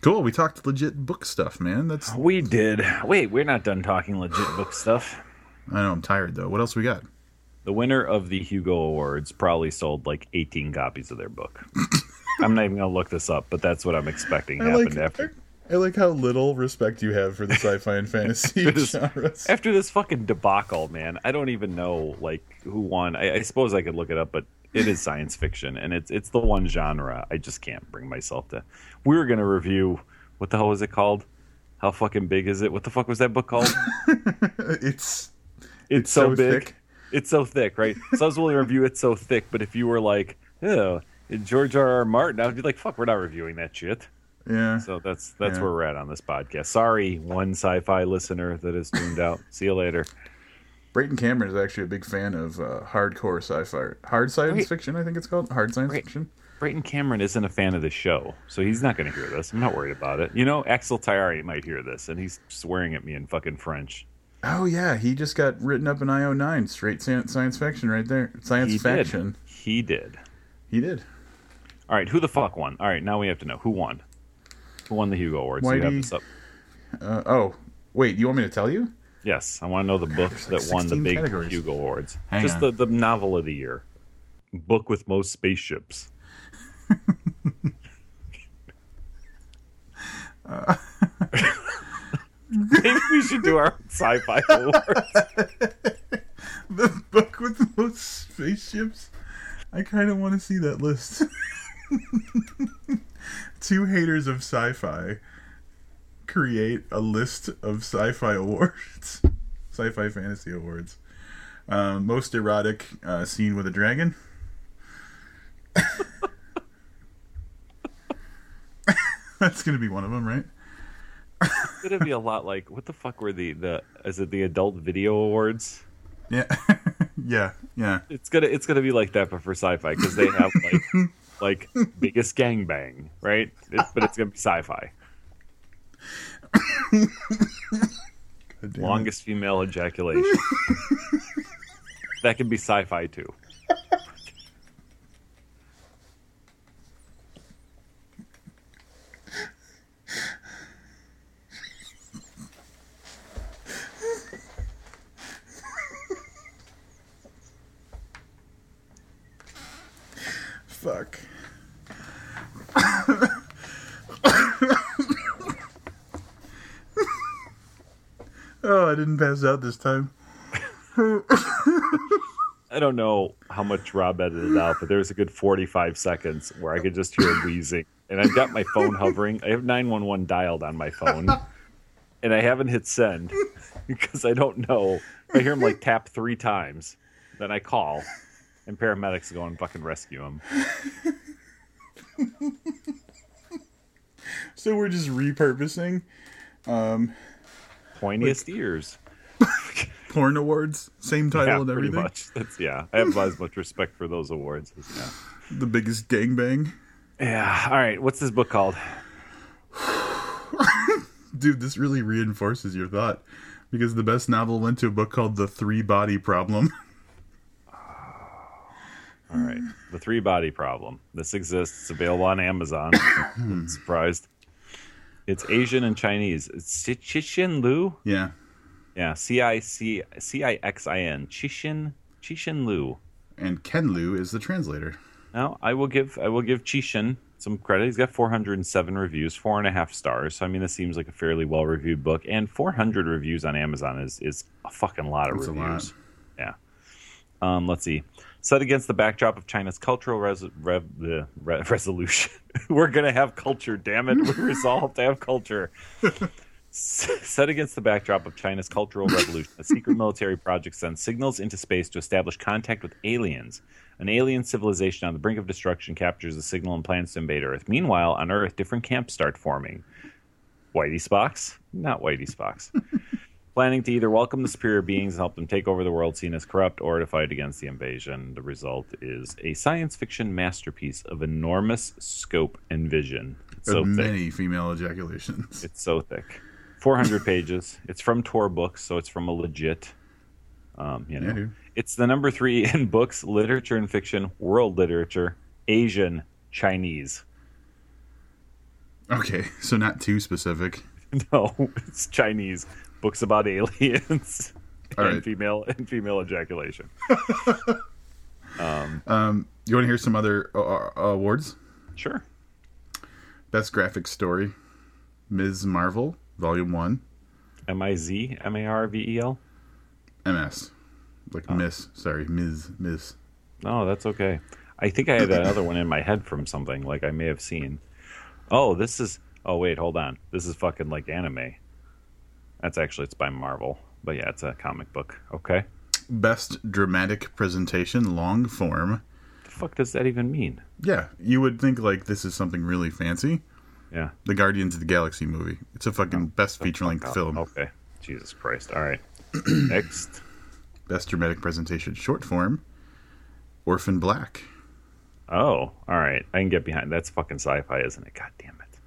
A: Cool. We talked legit book stuff, man. That's
B: We did. Wait, we're not done talking legit book stuff.
A: I know I'm tired though. What else we got?
B: The winner of the Hugo Awards probably sold like 18 copies of their book. I'm not even gonna look this up, but that's what I'm expecting happened after
A: I like how little respect you have for the sci-fi and fantasy
B: This-
A: genres.
B: after this fucking debacle, man. I don't even know like who won. I, I suppose I could look it up, but it is science fiction, and it's it's the one genre I just can't bring myself to. We were gonna review what the hell was it called? How fucking big is it? What the fuck was that book called?
A: It's
B: It's, so,
A: so
B: big.
A: thick.
B: It's so thick, right? So I was willing to review It's So Thick, but if you were like, oh, George R. R. Martin, I would be like, fuck, we're not reviewing that shit.
A: yeah.
B: So that's that's
A: Yeah.
B: where we're at on this podcast. Sorry, one sci-fi listener that is tuned out. See you later.
A: Brayton Cameron is actually a big fan of uh, hardcore sci-fi, hard science
B: Wait.
A: fiction. I think it's called hard science
B: Wait.
A: fiction.
B: Brayton Cameron isn't a fan of the show, so he's not going to hear this. I'm not worried about it. You know, Axel Tayari might hear this, and he's swearing at me in fucking French.
A: Oh yeah, he just got written up in IO nine, straight science, science fiction right there. Science
B: He
A: fiction.
B: did. He did.
A: He did.
B: All right, who the fuck won? All right, now we have to know who won. Who won the Hugo Awards? Do you have
A: Whitey.
B: this up?
A: Uh, oh, wait, you want me to tell you?
B: Yes, I want to know the books that
A: like
B: won the big
A: categories.
B: Hugo Awards.
A: Hang
B: Just
A: on.
B: the, the novel of the year. Book with most spaceships. Maybe we should do our sci-fi awards.
A: The book with the most spaceships. I kind of want to see that list. Two haters of sci-fi create a list of sci-fi awards, sci-fi fantasy awards. Um, most erotic uh, scene with a dragon. That's gonna be one of them, right?
B: It's gonna be a lot like what the fuck were the the is it the adult video awards?
A: Yeah, yeah, yeah.
B: It's gonna it's gonna be like that, but for sci-fi because they have like like biggest gangbang, right? But it's gonna be sci-fi. Longest female ejaculation. that can be sci-fi too.
A: Fuck. oh, I didn't pass out this time.
B: I don't know how much Rob edited out, but there was a good 45 seconds where I could just hear wheezing. And I've got my phone hovering. I have 911 dialed on my phone. And I haven't hit send because I don't know. I hear him like tap three times. Then I call, and paramedics go and fucking rescue him.
A: So we're just repurposing um,
B: Pointiest ears.
A: Porn awards, same title
B: Yeah,
A: and
B: pretty much. That's, yeah, I have as much respect for those awards. as- Yeah.
A: The biggest gangbang.
B: yeah. All right. What's this book called?
A: Dude, this really reinforces your thought because the best novel went to a book called The Three Body Problem.
B: All right. The Three Body Problem. This exists. It's available on Amazon. I'm surprised. It's Asian and Chinese. It's Chi- Cixin Lu.
A: yeah.
B: Yeah, C I C C I X I N. Chishin Chishin Lu.
A: And Ken Liu is the translator.
B: Now, I will give I will give Cixin some credit. He's got 407 reviews, four and a half stars. So I mean, this seems like a fairly well reviewed book, and 400 reviews on Amazon is is a fucking lot of
A: That's a lot.
B: reviews. Yeah. Um, let's see. Set against the backdrop of China's cultural res- rev- the re- resolution, we're gonna have culture. Damn it, we resolved to have culture. Set against the backdrop of China's cultural revolution, a secret military project sends signals into space to establish contact with aliens. An alien civilization on the brink of destruction captures the signal and plans to invade Earth. Meanwhile, on Earth, different camps start forming. Whitey Spocks? Not Whitey Spocks. Planning to either welcome the superior beings and help them take over the world seen as corrupt or to fight against the invasion. The result is a science fiction masterpiece of enormous scope and vision. It's so
A: Of
B: thick.
A: many female ejaculations.
B: It's so thick. 400 pages. It's from Tor Books, so it's from a legit. Um, you know,
A: Yeah,
B: it's the number three in books, literature and fiction, world literature, Asian, Chinese.
A: Okay, so not too specific.
B: No, it's Chinese books about aliens
A: All
B: and
A: right.
B: female and female ejaculation.
A: Um, you want to hear some other uh, uh, awards?
B: Sure.
A: Best graphic story, Ms. Marvel, Volume One,
B: M I Z M A R V E L.
A: MS, like oh. Miss. Sorry, Ms. Miss.
B: No, that's okay. I think I had another one in my head from something like I may have seen. Oh, this is. Oh wait, hold on. This is fucking like anime. That's actually it's by Marvel, but yeah, it's a comic book. Okay.
A: Best dramatic presentation, long form.
B: The fuck does that even mean?
A: Yeah, you would think like this is something really fancy.
B: Yeah.
A: The Guardians of the Galaxy movie. It's a fucking best feature length
B: Oh,
A: film.
B: Okay. Jesus Christ. All right. Next.
A: Best dramatic presentation, short form, Orphan Black.
B: Oh, all right. I can get behind. That's fucking sci-fi, isn't it? God damn it.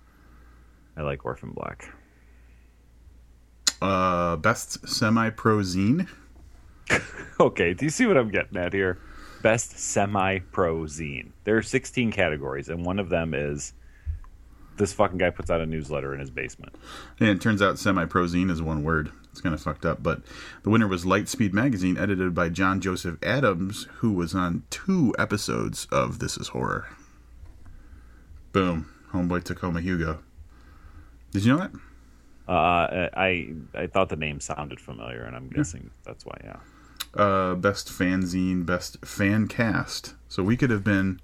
B: I like Orphan Black.
A: Uh, best semi-pro zine.
B: Okay, do you see what I'm getting at here? Best semi-pro zine. There are 16 categories, and one of them is this fucking guy puts out a newsletter in his basement.
A: And it turns out semi-prozine is one word. It's kind of fucked up, but the winner was Lightspeed Magazine, edited by John Joseph Adams, who was on two episodes of This Is Horror. Boom, homeboy took home a Hugo. Did you know that?
B: Uh, I I thought the name sounded familiar, and I'm guessing that's why. Yeah.
A: uh, best fanzine, best fan cast. So we could have been,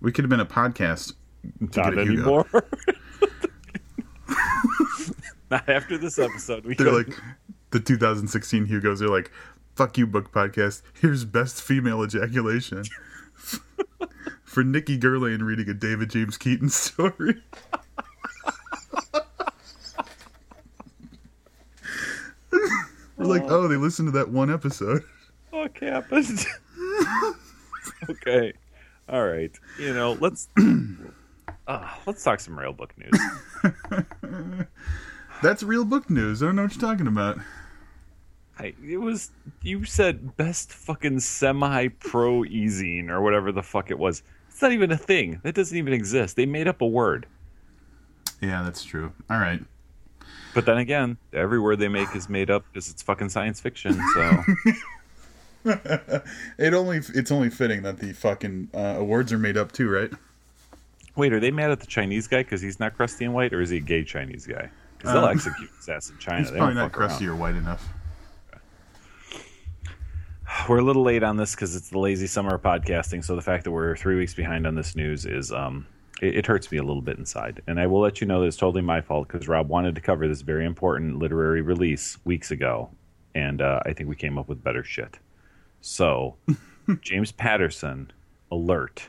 A: we could have been a podcast.
B: Not
A: get a Hugo.
B: anymore. Not after this episode. We
A: They're
B: couldn't.
A: like the 2016 Hugos. They're like, "Fuck you, book podcast. Here's best female ejaculation for Nikki Guerlain reading a David James Keaton story." We're like, oh, they listened to that one episode.
B: fuck happened? okay. All right, you know, let's uh, let's talk some rail book news.
A: That's real book news. I don't know what you're talking about.
B: I, it was you said best fucking semi pro easing or whatever the fuck it was. It's not even a thing. That doesn't even exist. They made up a word.
A: Yeah, that's true. All right.
B: But then again, every word they make is made up because it's fucking science fiction. So
A: It only it's only fitting that the fucking uh, awards are made up too, right?
B: Wait, are they mad at the Chinese guy because he's not crusty and white, or is he a gay Chinese guy? Because they'll
A: Um,
B: execute his ass in China.
A: He's
B: They
A: probably not
B: fuck around.
A: crusty or white enough.
B: We're a little late on this because it's the lazy summer of podcasting. So the fact that we're three weeks behind on this news is um, it, it hurts me a little bit inside. And I will let you know that it's totally my fault because Rob wanted to cover this very important literary release weeks ago, and uh, I think we came up with better shit. So James Patterson, Alert,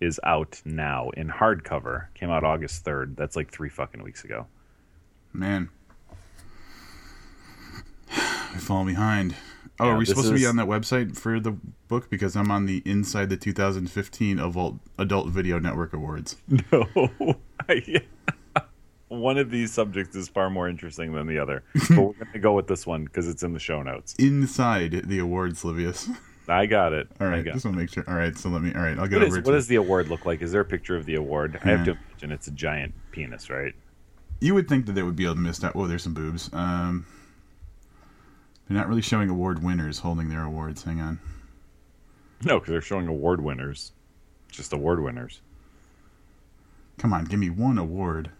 B: is out now in hardcover. Came out August third. That's like three fucking weeks ago.
A: Man, we fall behind. Oh,
B: Yeah,
A: are we supposed to be on that website for the book? Because I'm on the Inside the 2015 Adult Adult Video Network Awards.
B: No, one of these subjects is far more interesting than the other. But we're going to go with this one because it's in the show notes.
A: Inside the awards, Livius.
B: I got it.
A: All right,
B: I
A: right,
B: got
A: just want to make sure. All right, so let me. All right, I'll get
B: What,
A: over
B: is,
A: it.
B: what does the award look like? Is there a picture of the award? I have to imagine it's a giant penis, right?
A: You would think that they would be able to miss that. Oh, there's some boobs. Um, they're not really showing award winners holding their awards. Hang on.
B: No, because they're showing award winners. Just award winners.
A: Come on, give me one award.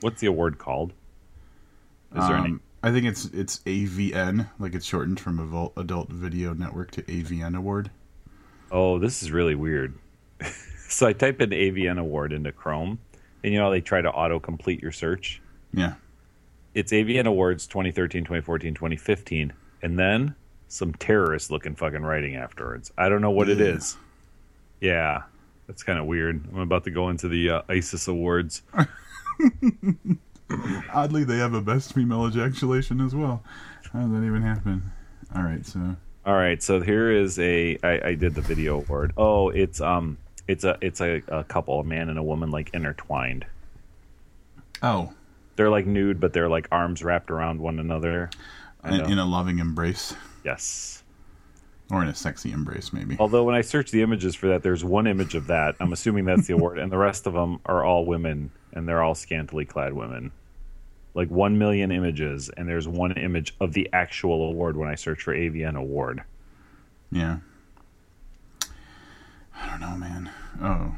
B: What's the award called? Is there any?
A: I think it's it's AVN, like it's shortened from Adult, Adult Video Network to AVN Award.
B: Oh, this is really weird. so I type in AVN award into Chrome, and you know how they try to auto complete your search.
A: Yeah.
B: it's AVN Awards 2013, 2014, 2015, and then some terrorist looking fucking writing afterwards. I don't know what it
A: Yeah.
B: is. Yeah, that's kind of weird. I'm about to go into the uh, ISIS Awards.
A: Oddly, they have a best female ejaculation as well. How does that even happen? All right, so
B: All right, so here is a. I, I did the video award. Oh, it's um, it's a it's a, a couple, a man and a woman, like intertwined.
A: oh,
B: They're like nude, but they're like arms wrapped around one another.
A: In, in a loving embrace
B: Yes.
A: or in a sexy embrace, maybe.
B: Although when I search the images for that, there's one image of that. I'm assuming that's the award, and the rest of them are all women, and they're all scantily clad women. Like one million images, and there's one image of the actual award when I search for AVN award.
A: Yeah. I don't know, man. Oh.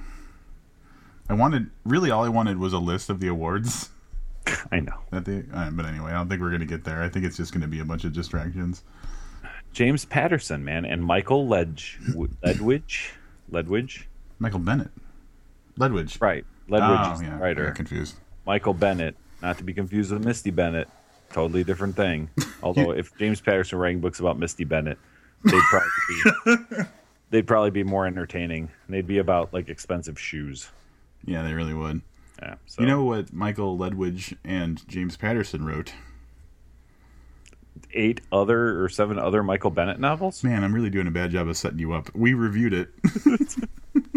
A: I wanted really all I wanted was a list of the awards
B: I know.
A: that they uh, but anyway, I don't think we're going to get there. I think it's just going to be a bunch of distractions.
B: James Patterson, man, and Michael Ledge, Ledwidge, Ledwidge,
A: Michael Bennett. Ledwidge.
B: right? Ledwidge
A: Oh,
B: is the
A: yeah. I
B: writer.
A: got confused.
B: Michael Bennett, not to be confused with Misty Bennett, totally different thing. Although if James Patterson writing books about Misty Bennett, they'd probably be they'd probably be more entertaining. They'd be about like expensive shoes.
A: Yeah, they really would.
B: Yeah. So
A: You know what Michael Ledwidge and James Patterson wrote?
B: eight other or seven other Michael Bennett novels.
A: Man, I'm really doing a bad job of setting you up. We reviewed it.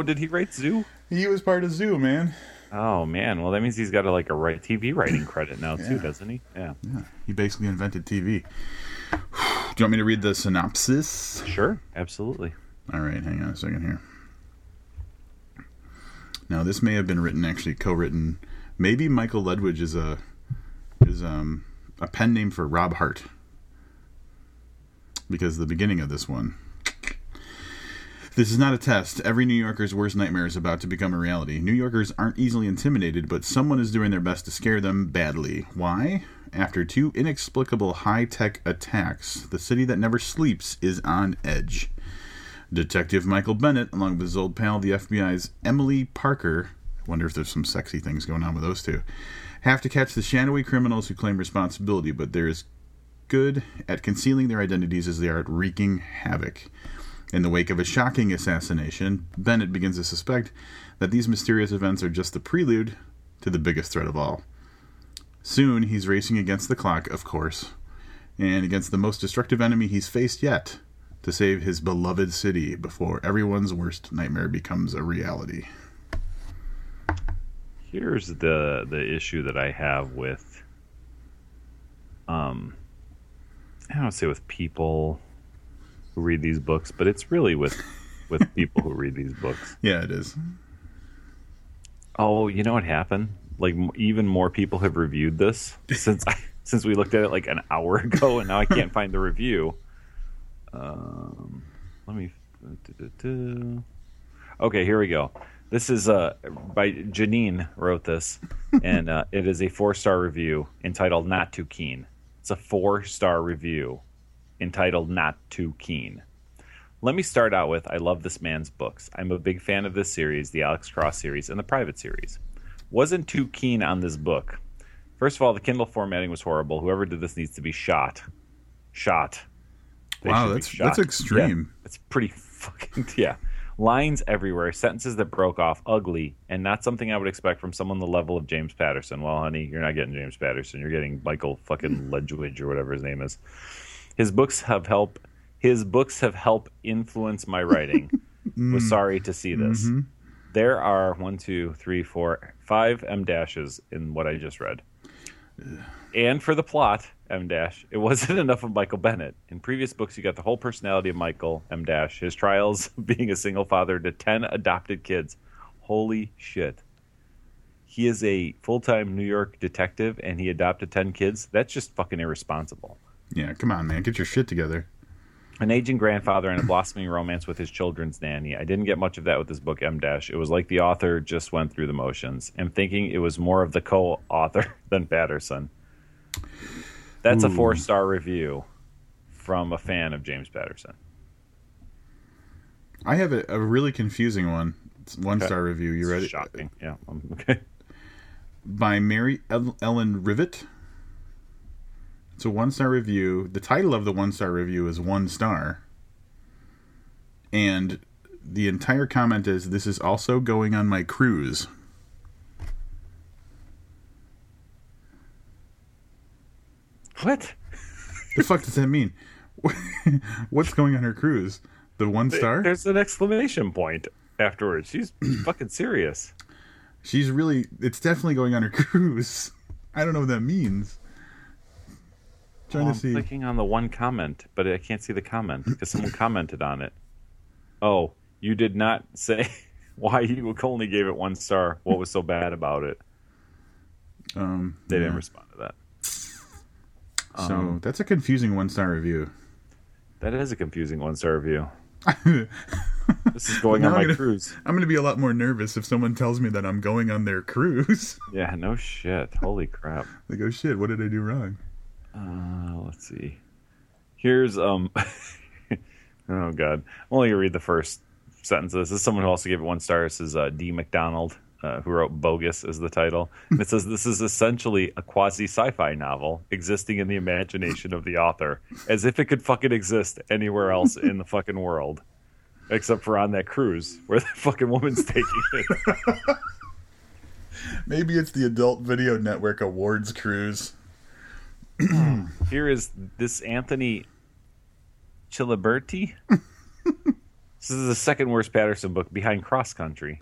B: Oh, did he write Zoo?
A: he was part of Zoo, man.
B: Oh man, well that means he's got a, like a write TV writing credit now too, doesn't he? Yeah.
A: Yeah, he basically invented TV. Do you want me to read the synopsis?
B: Sure, absolutely.
A: All right, hang on a second here. Now, this may have been written actually co-written. Maybe Michael Ledwidge is a is um a pen name for Rob Hart. Because the beginning of this one. This is not a test. Every New Yorker's worst nightmare is about to become a reality. New Yorkers aren't easily intimidated, but someone is doing their best to scare them badly. Why? After two inexplicable high tech attacks, the city that never sleeps is on edge. Detective Michael Bennett, along with his old pal, the FBI's Emily Parker, I wonder if there's some sexy things going on with those two, have to catch the shadowy criminals who claim responsibility, but they're as good at concealing their identities as they are at wreaking havoc. In the wake of a shocking assassination, Bennett begins to suspect that these mysterious events are just the prelude to the biggest threat of all. Soon, he's racing against the clock, of course, and against the most destructive enemy he's faced yet to save his beloved city before everyone's worst nightmare becomes a reality.
B: Here's the the issue that I have with um I don't say with people who read these books, but it's really with with people who read these books.
A: Yeah, it is.
B: Oh, you know what happened? Like m- even more people have reviewed this since I, since we looked at it like an hour ago, and now I can't find the review. Um, let me. Okay, here we go. This is uh by Janine wrote this, and uh, it is a four star review entitled "Not Too Keen." It's a four star review entitled "Not Too Keen." Let me start out with I love this man's books. I'm a big fan of this series, the Alex Cross series, and the Private series. Wasn't too keen on this book. First of all, the Kindle formatting was horrible. Whoever did this needs to be shot. Shot. They
A: Wow, that's
B: shot.
A: that's extreme.
B: Yeah, it's pretty fucking yeah. Lines everywhere, sentences that broke off, ugly, and not something I would expect from someone the level of James Patterson. Well, honey, you're not getting James Patterson. You're getting Michael fucking Ledwidge or whatever his name is. His books have helped. His books have helped influence my writing. Was mm. sorry to see this. Mm-hmm. There are one, two, three, four, five M dashes in what I just read. And for the plot, M dash, it wasn't enough of Michael Bennett. In previous books, you got the whole personality of Michael M dash, his trials being a single father to ten adopted kids. Holy shit! He is a full-time New York detective, and he adopted ten kids. That's just fucking irresponsible.
A: Yeah, come on, man, get your shit together.
B: An aging grandfather and a blossoming romance with his children's nanny. I didn't get much of that with this book, M Dash. It was like the author just went through the motions. I'm thinking it was more of the co-author than Patterson. That's a four-star review from a fan of James Patterson.
A: I have a, a really confusing one. It's one star review. You ready?
B: Shocking. Yeah. um, Okay.
A: by Mary El- Ellen Rivet. It's a one star review. The title of the one star review is one star. And the entire comment is this is also going on my cruise.
B: What?
A: The fuck does that mean? What's going on her cruise? The one star?
B: There's an exclamation point afterwards. She's fucking serious.
A: She's really it's definitely going on her cruise. I don't know what that means. Trying
B: Oh,
A: to
B: I'm
A: see.
B: clicking on the one comment, but I can't see the comment because someone commented on it. Oh, you did not say why you only gave it one star. What was so bad about it?
A: Um,
B: They didn't respond to that.
A: So
B: Um,
A: that's a confusing one star review.
B: That is a confusing one star review. This is going on
A: I'm
B: my
A: gonna-
B: cruise.
A: I'm going to be a lot more nervous if someone tells me that I'm going on their cruise.
B: Yeah, no shit. Holy crap.
A: they go, shit, what did I do wrong?
B: Uh, let's see. Here's um. oh god, I'm only gonna read the first sentence. of This This is someone who also gave it one star. This is uh, D. McDonald, uh, who wrote "Bogus" as the title. And it says this is essentially a quasi sci-fi novel existing in the imagination of the author, as if it could fucking exist anywhere else in the fucking world, except for on that cruise where the fucking woman's taking it.
A: Maybe it's the Adult Video Network Awards cruise. Oh.
B: Here is this Anthony Chiliberti. this is the second worst Patterson book behind Cross Country.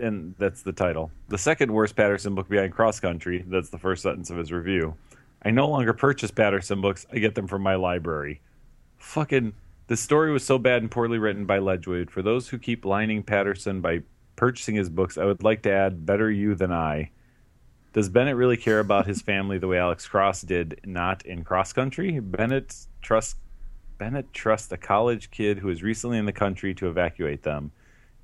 B: And that's the title. The second worst Patterson book behind Cross Country. That's the first sentence of his review. I no longer purchase Patterson books. I get them from my library. Fucking. The story was so bad and poorly written by Ledgewood. For those who keep lining Patterson by purchasing his books, I would like to add Better You Than I. Does Bennett really care about his family the way Alex Cross did not in Cross Country? Bennett trusts Bennett trusts a college kid who is recently in the country to evacuate them.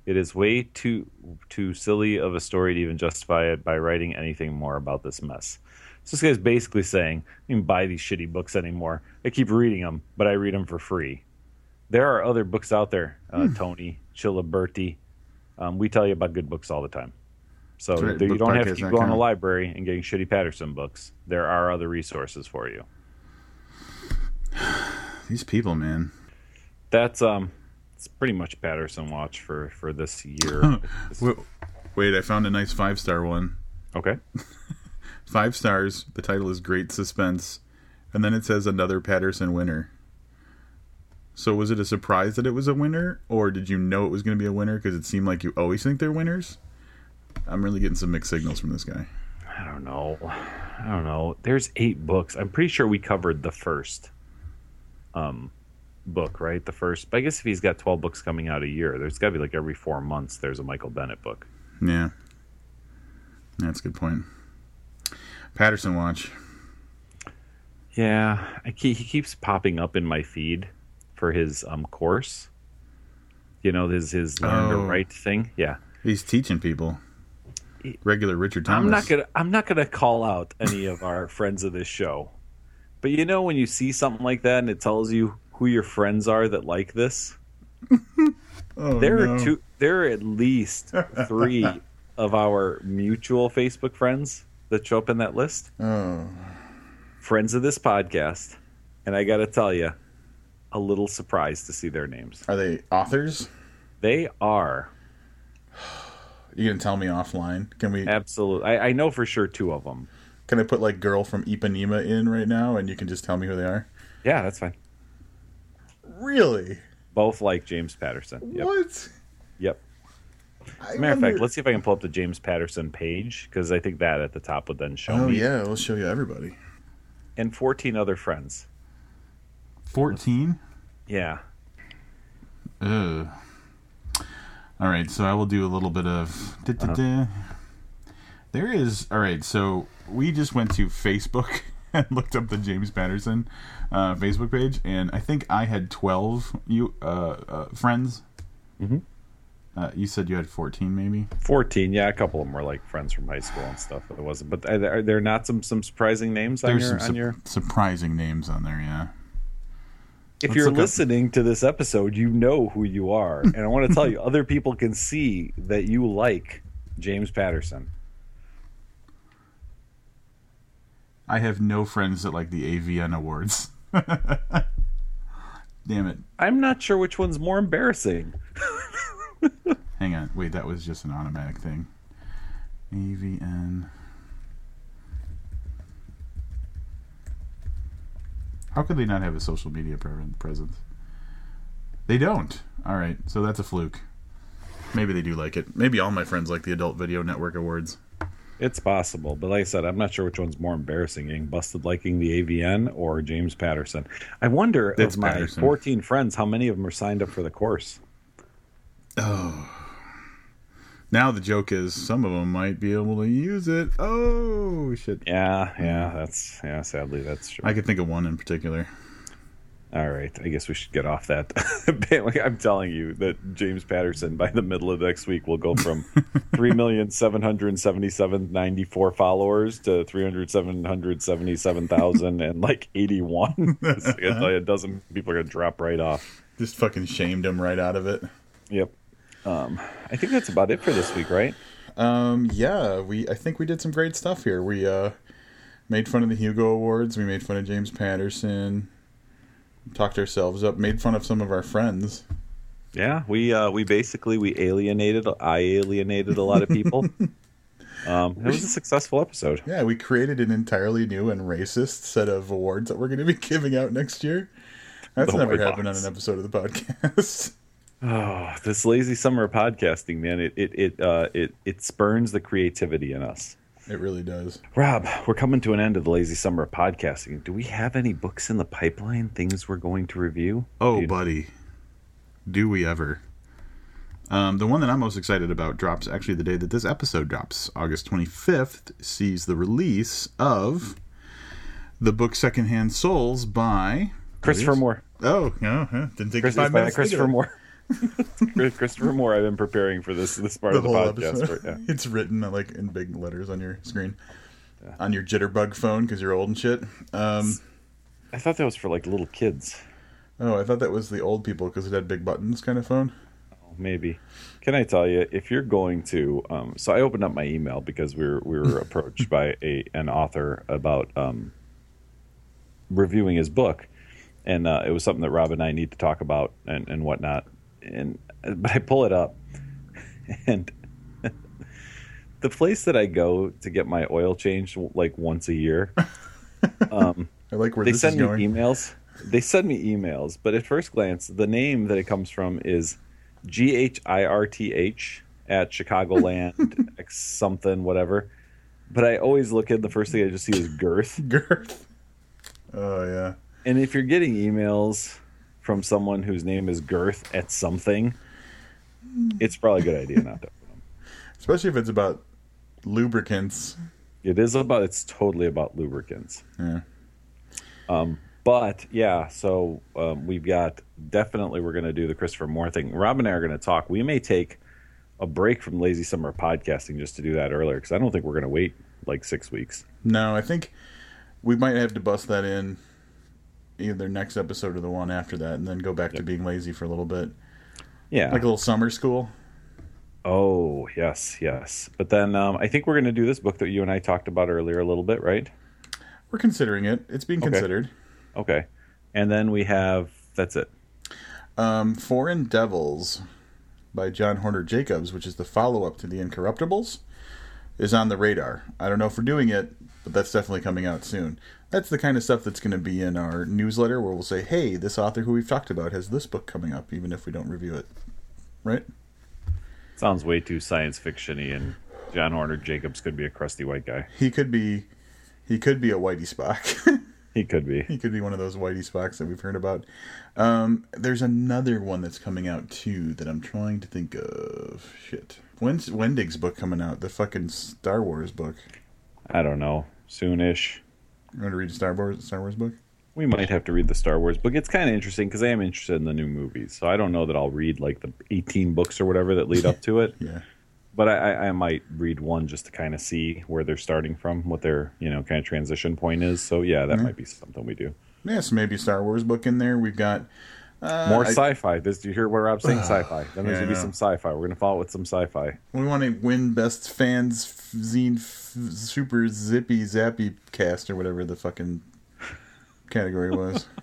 B: It is way too too silly of a story to even justify it by writing anything more about this mess. So this guy's basically saying, I don't buy these shitty books anymore. I keep reading them, but I read them for free." There are other books out there, uh, Tony Chiliberti. Um, we tell you about good books all the time. So
A: right,
B: you don't have to keep going to the library and getting shitty Patterson books. There are other resources for you.
A: These people, man.
B: That's um, it's pretty much Patterson watch for for this year.
A: Wait, wait, I found a nice five star one.
B: okay,
A: Five stars. The title is Great Suspense. And then it says another Patterson winner. So was it a surprise that it was a winner, or did you know it was going to be a winner because it seemed like you always think they're winners? I'm really getting some mixed signals from this guy.
B: I don't know. I don't know. There's eight books. I'm pretty sure we covered the first um book, right? The first. But I guess if he's got 12 books coming out a year, there's got to be like every 4 months there's a Michael Bennett book.
A: Yeah, that's a good point. Patterson watch.
B: Yeah, I keep, he keeps popping up in my feed for his um course. You know, his his learn to
A: Oh.
B: write thing. Yeah.
A: He's teaching people. Regular Richard Thomas.
B: I'm not gonna I'm not gonna call out any of our friends of this show, but you know when you see something like that and it tells you who your friends are that like this,
A: Oh,
B: there
A: no.
B: are two. There are at least three of our mutual Facebook friends that show up in that list.
A: Oh,
B: Friends of this podcast, and I got to tell you, a little surprised to see their names.
A: are they authors?
B: They are
A: You gonna tell me offline? Can we?
B: Absolutely. I, I know for sure two of them.
A: Can I put like girl from Ipanema in right now, and you can just tell me who they are?
B: Yeah, that's fine.
A: Really?
B: Both like James Patterson. Yep.
A: What?
B: Yep. As a matter of fact, let's see if I can pull up the James Patterson page because I think that at the top would then show
A: Oh
B: me
A: yeah, we'll show you everybody.
B: and 14 other friends.
A: Fourteen.
B: Yeah.
A: Ugh. All right, so I will do a little bit of. da-da-da. There is all right. So we just went to Facebook and looked up the James Patterson uh, Facebook page, and I think I had twelve you uh, uh, friends.
B: Mhm.
A: Uh, you said you had fourteen, maybe.
B: 14. Yeah, a couple of them were like friends from high school and stuff. But it wasn't. But are there, are there not some some surprising names on
A: There's
B: your,
A: some
B: on your
A: surprising names on there. Yeah.
B: If
A: Let's
B: you're
A: look up-
B: listening to this episode, you know who you are. And I want to tell you, other people can see that you like James Patterson.
A: I have no friends that like the AVN awards. Damn it.
B: I'm not sure which one's more embarrassing.
A: Hang on. Wait, that was just an automatic thing. AVN. How could they not have a social media presence? They don't. All right, so that's a fluke. Maybe they do like it. Maybe all my friends like the Adult Video Network awards.
B: It's possible, but like I said, I'm not sure which one's more embarrassing: getting busted liking the AVN or James Patterson. I wonder
A: It's
B: of my
A: Patterson.
B: 14 friends, how many of them are signed up for the course? Oh.
A: Now the joke is some of them might be able to use it. Oh shit!
B: Yeah, yeah, that's yeah. Sadly, that's true.
A: I could think of one in particular.
B: All right, I guess we should get off that. I'm telling you that James Patterson by the middle of next week will go from three million seven hundred seventy-seven ninety four followers to three hundred seven hundred seventy-seven thousand and like eighty one. I can tell you, a dozen people are gonna drop right off.
A: Just fucking shamed him right out of it.
B: Yep. Um, I think that's about it for this week, right?
A: Um, yeah, we I think we did some great stuff here. We uh made fun of the Hugo Awards. We made fun of James Patterson. Talked ourselves up. Made fun of some of our friends.
B: Yeah, we uh, we basically we alienated. I alienated a lot of people. um, it was a successful episode.
A: Yeah, we created an entirely new and racist set of awards that we're going to be giving out next year. That's
B: The
A: never happened
B: box.
A: on an episode of the podcast.
B: Oh, this lazy summer of podcasting, man! It it it uh, it it spurns the creativity in us.
A: it really does.
B: Rob, we're coming to an end of the lazy summer of podcasting. Do we have any books in the pipeline? Things we're going to review?
A: Oh,
B: Dude,
A: buddy, do we ever? Um, the one that I'm most excited about drops actually the day that this episode drops. August 25th sees the release of the book Secondhand Souls by
B: Christopher Moore.
A: Oh, no, huh, didn't take
B: Chris,
A: five minutes.
B: Christopher. Moore. Chris- Christopher Moore. I've been preparing for this this part
A: The
B: of the podcast. For, yeah.
A: It's written uh, like in big letters on your screen, on your jitterbug phone because you're old and shit. Um,
B: I thought that was for like little kids.
A: oh, I thought that was the old people because it had big buttons kind of phone.
B: maybe. Can I tell you if you're going to? Um, so I opened up my email because we were we were approached by a an author about um, reviewing his book, and uh, it was something that Rob and I need to talk about and and whatnot. And but I pull it up, and the place that I go to get my oil changed like once a year, um,
A: I like where
B: they send me
A: going.
B: emails. they send me emails, but at first glance, the name that it comes from is G H I R T H at Chicagoland X something whatever. But I always look at the first thing I just see is girth.
A: Girth. Oh yeah.
B: And if you're getting emails from someone whose name is girth at something, it's probably a good idea not to open them.
A: Especially if it's about lubricants.
B: It is about it's totally about lubricants.
A: Yeah.
B: Um, But yeah, so um, we've got definitely we're going to do the Christopher Moore thing. Rob and I are going to talk. We may take a break from Lazy Summer podcasting just to do that earlier because I don't think we're going to wait like six weeks.
A: No, I think we might have to bust that in either next episode or the one after that, and then go back to being lazy for a little bit,
B: Yeah.
A: like a little summer school.
B: oh yes, yes. But then um, I think we're going to do this book that you and I talked about earlier a little bit, right?
A: We're considering it. It's being
B: Okay.
A: considered.
B: Okay. And then we have that's it.
A: Um, Foreign Devils by John Hornor Jacobs, which is the follow up to The Incorruptibles, is on the radar. I don't know if we're doing it, but that's definitely coming out soon. That's the kind of stuff that's going to be in our newsletter where we'll say, hey, this author who we've talked about has this book coming up, even if we don't review it. Right?
B: Sounds way too science fictiony, and John Hornor Jacobs could be a crusty white guy.
A: He could be. He could be a Whitey Spock.
B: He could be.
A: he could be one of those Whitey Spocks that we've heard about. Um, there's another one that's coming out too that I'm trying to think of. Shit. When's Wendig's book coming out? The fucking Star Wars book.
B: I don't know. Soonish.
A: You want to read a Star Wars Star Wars book?
B: We might have to read the Star Wars book. It's kind of interesting because I am interested in the new movies. So I don't know that I'll read like the 18 books or whatever that lead up to it.
A: Yeah.
B: But I, I, might read one just to kind of see where they're starting from, what their you know kind of transition point is. So yeah, that might be something we do.
A: Yeah, so maybe Star Wars book in there. We've got uh,
B: More sci-fi. This, do you hear what Rob's saying? sci-fi. Then there's
A: yeah,
B: gonna be some sci-fi. We're gonna follow it with some sci-fi.
A: We want to win best fans zine f- super zippy zappy cast or whatever the fucking category was.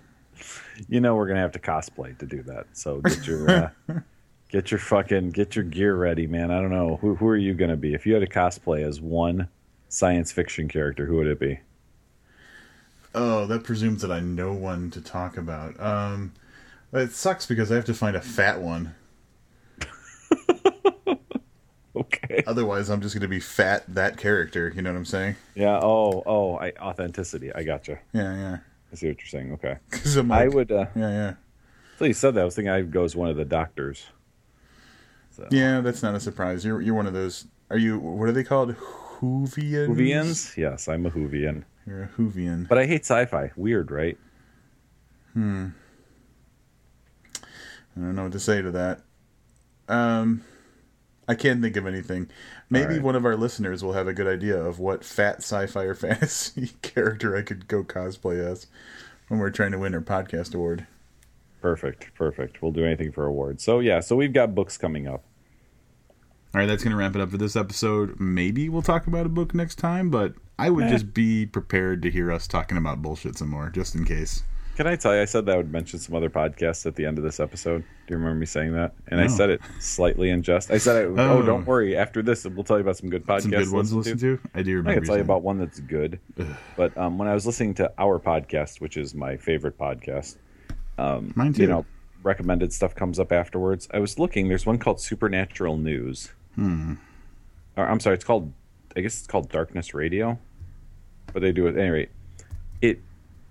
B: You know we're gonna have to cosplay to do that. So get your uh, get your fucking get your gear ready, man. I don't know who who are you gonna be if you had to cosplay as one science fiction character. Who would it be?
A: Oh, that presumes that I know one to talk about. Um, it sucks because I have to find a fat one.
B: Okay.
A: Otherwise, I'm just going to be fat that character. You know what I'm saying?
B: Yeah. Oh. Oh. I, authenticity. I gotcha.
A: Yeah, yeah.
B: I see what you're saying. Okay.
A: 'Cause I'm
B: I would. Uh,
A: Yeah, yeah.
B: so you said that. I was thinking I'd go as one of the doctors. So.
A: Yeah, that's not a surprise. You're you're one of those. Are you? What are they called? Whovians.
B: Whovians? Yes, I'm a Whovian.
A: You're a Whovian.
B: But I hate sci-fi. Weird, right? Hmm.
A: I don't know what to say to that. Um, I can't think of anything. Maybe
B: Alright.
A: one of our listeners will have a good idea of what fat sci-fi or fantasy character I could go cosplay as when we're trying to win our podcast award.
B: Perfect. Perfect. We'll do anything for awards. So yeah. So we've got books coming up.
A: All right, that's going to wrap it up for this episode. Maybe we'll talk about a book next time, but I would
B: Eh.
A: just be prepared to hear us talking about bullshit some more, just in case.
B: Can I tell you? I said that I would mention some other podcasts at the end of this episode. Do you remember me saying that? And I said it slightly in jest. I said, I, "Oh,
A: Oh.
B: don't worry. After this, we'll tell you about some good podcasts.
A: Some good ones to
B: listen
A: listen to. I do remember.
B: I can tell you about one that's good. But um, when I was listening to our podcast, which is my favorite podcast,
A: that. Mine too.
B: you know, recommended stuff comes up afterwards. I was looking. There's one called Supernatural News. Hmm. Or, I'm sorry. It's called. I guess it's called Darkness Radio. But they do it at any rate. It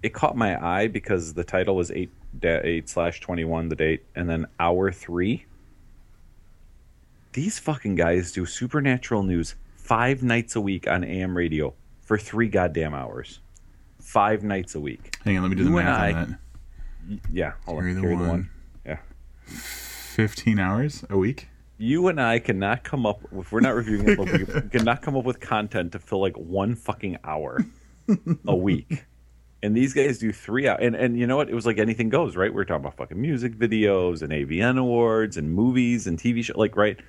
B: it caught my eye because the title was eight eight slash twenty one the date, and then hour three. These fucking guys do supernatural news five nights a week on AM radio for three goddamn hours. Five nights a week.
A: Hang on, let me do the
B: You and
A: math
B: I-
A: on that.
B: Yeah, hold
A: Carry
B: on.
A: the
B: Carry the
A: one.
B: one. Yeah.
A: Fifteen hours a week.
B: you and I cannot come up if we're not reviewing a book, we cannot come up with content to fill like one fucking hour a week. And these guys do three hours. And, and you know what? It was like anything goes, right? We are talking about fucking music videos and AVN awards and movies and TV shows. Like, right?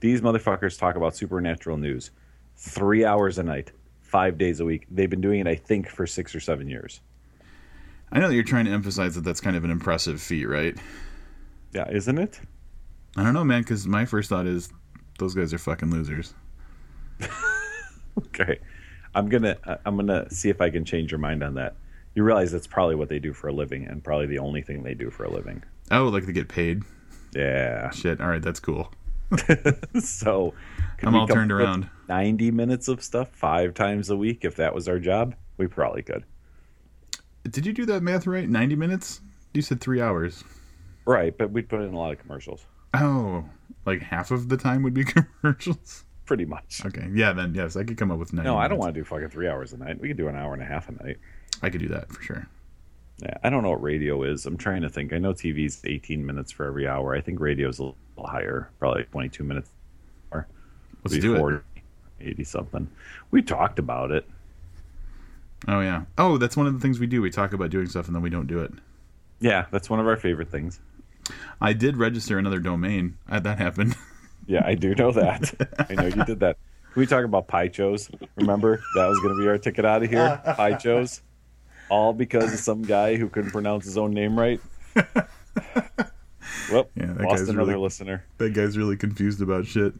B: These motherfuckers talk about supernatural news three hours a night, five days a week. They've been doing it, I think, for six or seven years.
A: I know that you're trying to emphasize that that's kind of an impressive feat, right?
B: Yeah, isn't it?
A: I don't know, man, because my first thought is those guys are fucking losers.
B: Okay. I'm gonna I'm gonna see if I can change your mind on that. You realize that's probably what they do for a living, and probably the only thing they do for a living.
A: Oh, like they get paid.
B: Yeah.
A: Shit. All right, that's cool.
B: so
A: I'm all turned around.
B: 90 minutes of stuff five times a week. If that was our job, we probably could.
A: Did you do that math right? 90 minutes? You said three hours.
B: Right, but we'd put in a lot of commercials.
A: Oh, like half of the time would be commercials.
B: Pretty much.
A: Okay, yeah, then yes, I could come up with 90
B: No, I don't
A: minutes.
B: want to do fucking three hours a night. We could do an hour and a half a night.
A: I could do that for sure.
B: Yeah, I don't know what radio is. I'm trying to think. I know TV's 18 minutes for every hour. I think radio's a little higher, probably 22 minutes. Or
A: Let's do it.
B: 40, 80 something. We talked about it.
A: Oh yeah. Oh, that's one of the things we do. We talk about doing stuff and then we don't do it.
B: Yeah, that's one of our favorite things.
A: I did register another domain. Uh, that happened.
B: Yeah, I do know that. I know you did that. Can we talk about Pychos? Remember that was going to be our ticket out of here. Pychos, all because of some guy who couldn't pronounce his own name right. Well,
A: Yeah, that
B: lost
A: guy's
B: another
A: really-
B: listener.
A: that guy's really confused about shit.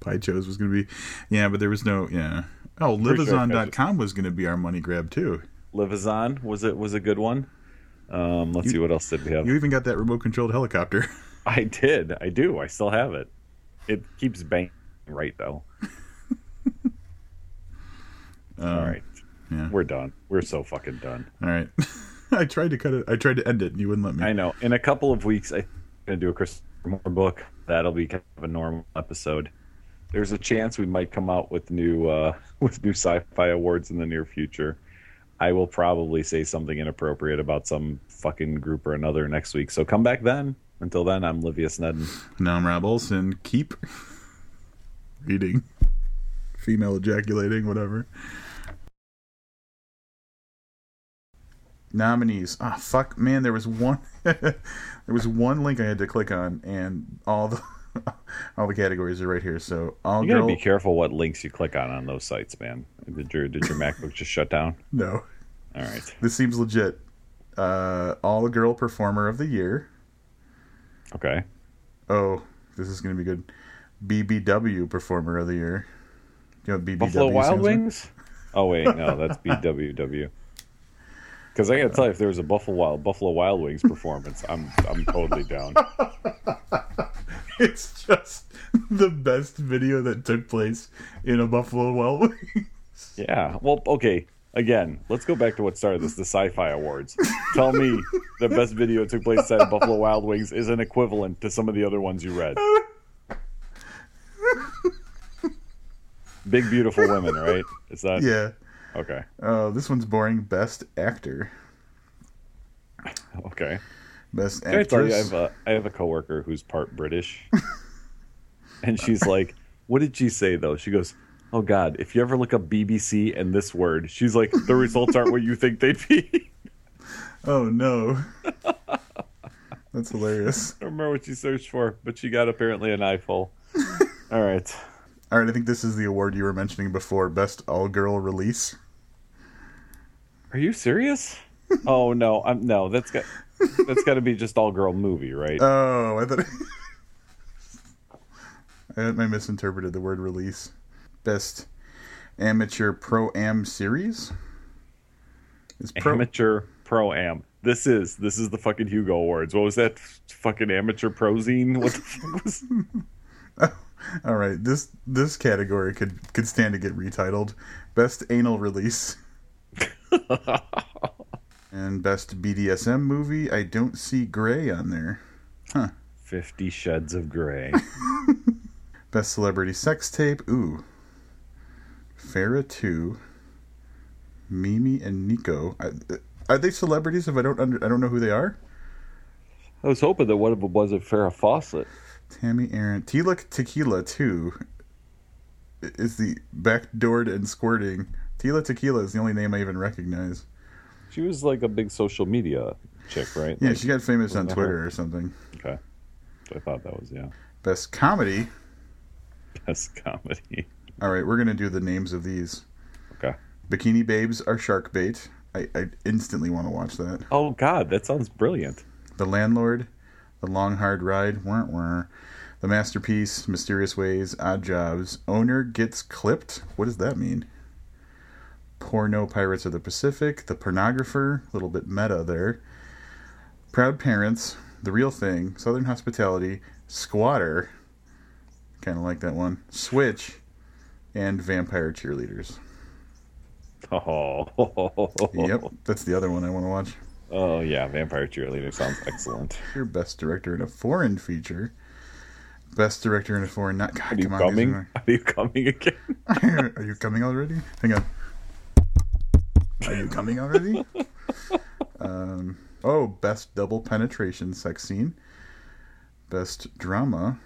A: Pychos was going to be, yeah, but there was no, yeah. Oh, livazon.com was going to be our money grab too.
B: Livazon was it was a good one. Um, let's see what else did we have.
A: You even got that remote controlled helicopter.
B: I did. I do. I still have it. It keeps banging right though. All right.
A: Yeah.
B: We're done. We're so fucking done.
A: All right. I tried to cut it. I tried to end it, and you wouldn't let me.
B: I know. In a couple of weeks, I'm going to do a Christopher Moore book. That'll be kind of a normal episode. There's a chance we might come out with new uh, with new sci-fi awards in the near future. I will probably say something inappropriate about some fucking group or another next week. So come back then. Until then, I'm Livius Nedin.
A: Now I'm Rob Olson. Keep reading. Female ejaculating, whatever. Nominees. Ah, fuck, man. There was one. there was one link I had to click on, and all the all the categories are right here. So all
B: You gotta
A: girl.
B: be careful what links you click on on those sites, man. Did your did your MacBook just shut down?
A: no,
B: All right.
A: this seems legit. Uh, all girl performer of the year.
B: Okay.
A: Oh, this is gonna be good. BBW performer of the year. You know BBW
B: Buffalo Wild? Wings? Oh wait, no, that's BWW. Because I gotta tell you, if there was a Buffalo Wild Buffalo Wild Wings performance, I'm I'm totally down.
A: It's just the best video that took place in a Buffalo Wild Wings.
B: Yeah. Well, okay. Again, let's go back to what started this: the Sci-Fi Awards. Tell me the best video that took place inside of Buffalo Wild Wings is an equivalent to some of the other ones you read. Big beautiful women, right? Is that
A: Yeah.
B: Okay?
A: Oh, this one's boring. Best actor.
B: Okay.
A: Best
B: Can I tell you, I have a I have a coworker who's part British, and she's like, "What did she say though?" She goes, "Oh God, if you ever look up BBC and this word, she's like, the results aren't what you think they'd be."
A: Oh no. That's hilarious.
B: I don't remember what she searched for, but she got apparently an eyeful. All right,
A: All right, I think this is the award you were mentioning before. Best all-girl release.
B: are you serious? Oh no, I'm no. That's got that's got to be just all girl movie, right?
A: Oh, I thought I, I misinterpreted the word release. Best amateur pro am series. Is pro
B: Amateur pro am. This is this is the fucking Hugo Awards. What was that fucking amateur prozine? What the fuck was?
A: All right, this this category could could stand to get retitled best anal release. and best BDSM movie. I don't see Gray on there. Huh.
B: Fifty Shades of Grey.
A: Best celebrity sex tape. Ooh. Farrah 2. Mimi and Nico. Are, uh, are they celebrities if I don't under, I don't know who they are?
B: I was hoping that one of them was a Farrah Fawcett.
A: Tami Erin. Tila Tequila 2 is the backdoored and squirting. Tila Tequila is the only name I even recognize.
B: She was like a big social media chick, right?
A: Yeah,
B: Like,
A: she got famous on Twitter
B: her?
A: or something.
B: Okay. I thought that was yeah.
A: Best comedy.
B: Best comedy.
A: All right, we're going to do the names of these.
B: Okay.
A: Bikini Babes are shark bait. I, I instantly want to watch that.
B: Oh God, that sounds brilliant.
A: The Landlord, The Long Hard Ride, wah, wah. The Masterpiece, Mysterious Ways, Odd Jobs, Owner Gets Clipped. What does that mean? Porno Pirates of the Pacific, The Pornographer, a little bit meta there. Proud Parents, The Real Thing, Southern Hospitality, Squatter, kind of like that one, Switch, and Vampire Cheerleaders.
B: Oh,
A: Yep, that's the other one I want to watch.
B: Oh yeah, Vampire Cheerleader sounds excellent.
A: Your best director in a foreign feature. Best director in a foreign not God,
B: Are you
A: come on,
B: coming? Are you coming again?
A: are- Are you coming already? Hang on. Are you coming already? um, oh, best double penetration sex scene. Best drama.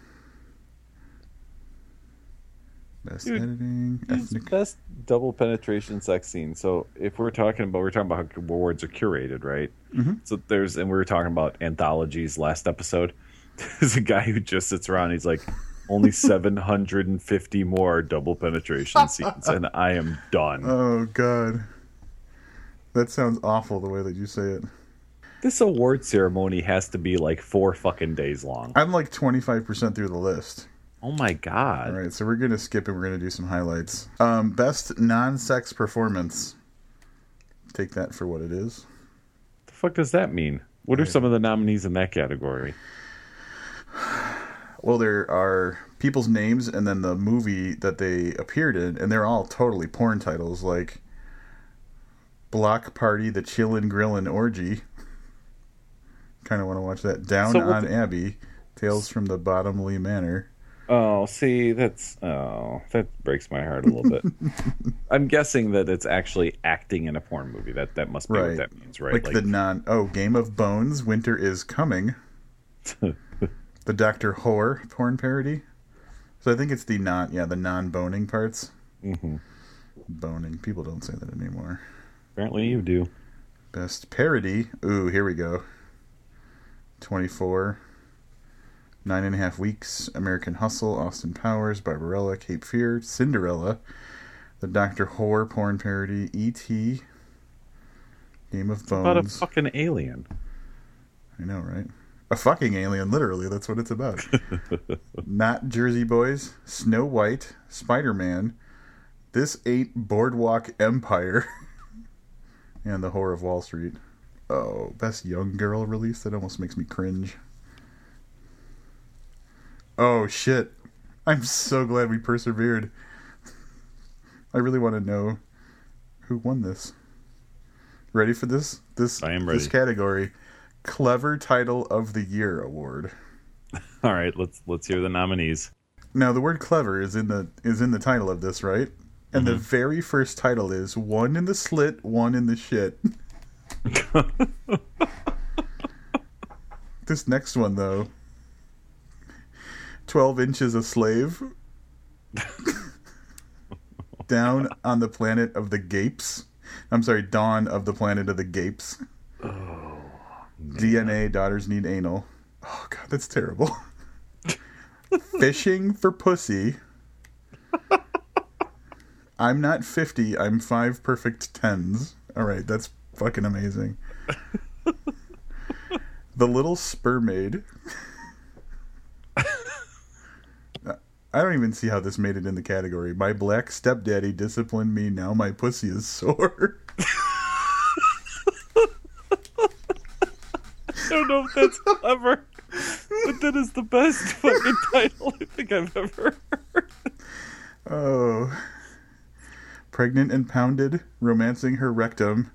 A: Best
B: Dude,
A: editing. Ethnic.
B: best double penetration sex scene. So if we're talking about, we're talking about how awards are curated, right?
A: Mhm.
B: So there's, and we were talking about anthologies last episode. There's a guy who just sits around. He's like, only 750 more double penetration scenes, and I am done.
A: Oh God, that sounds awful the way that you say it.
B: This award ceremony has to be like four fucking days long.
A: I'm like 25% through the list.
B: Oh my god!
A: All right, so we're gonna skip and we're gonna do some highlights. Um, best non-sex performance. Take that for what it is.
B: What the fuck does that mean? What are some of the nominees in that category?
A: Well, there are people's names and then the movie that they appeared in, and they're all totally porn titles, like Block Party, The Chillin' Grillin' Orgy. Kind of want to watch that. Down
B: So
A: on
B: the-
A: Abbey, Tales from the Bottomley Manor.
B: Oh, see, that's oh, that breaks my heart a little bit. I'm guessing that it's actually acting in a porn movie. That that must be
A: Right.
B: what that means, right?
A: Like, the non. Oh, Game of Bones, Winter is Coming. the Doctor Whore porn parody. So I think it's the non. Yeah, the non-boning parts.
B: Mhm.
A: Boning. People don't say that anymore.
B: apparently you do.
A: Best parody. Ooh, here we go. 24. Nine and a half weeks. American Hustle. Austin Powers. Barbarella. Cape Fear. Cinderella. The Doctor Whore porn parody. E.T. Game of
B: About a fucking alien.
A: I know, right? A fucking alien, literally. That's what it's about. Not Jersey Boys. Snow White. Spider Man. This Ain't Boardwalk Empire. and The Horror of Wall Street. Oh, best young girl release? That almost makes me cringe. Oh, shit. I'm so glad we persevered. I really want to know who won this. Ready for this? This
B: I am
A: this
B: ready.
A: category. Clever Title of the Year award.
B: All right, let's let's hear the nominees.
A: Now the word clever is in the is in the title of this, right? And the mm-hmm. very first title is one in the slit, one in the shit. this next one though. Twelve inches a slave. Down on the planet of the gapes. I'm sorry, dawn of the planet of the gapes. Oh, DNA daughters need anal. Oh god, that's terrible. Fishing for pussy. I'm not 50, I'm 5 perfect tens. All right, that's fucking amazing. the little spermaid. I don't even see how this made it in the category. My black stepdaddy disciplined me, now my pussy is sore.
B: I don't know if that's clever, but that is the best fucking title I think I've ever heard.
A: Oh. Pregnant and pounded, romancing her rectum,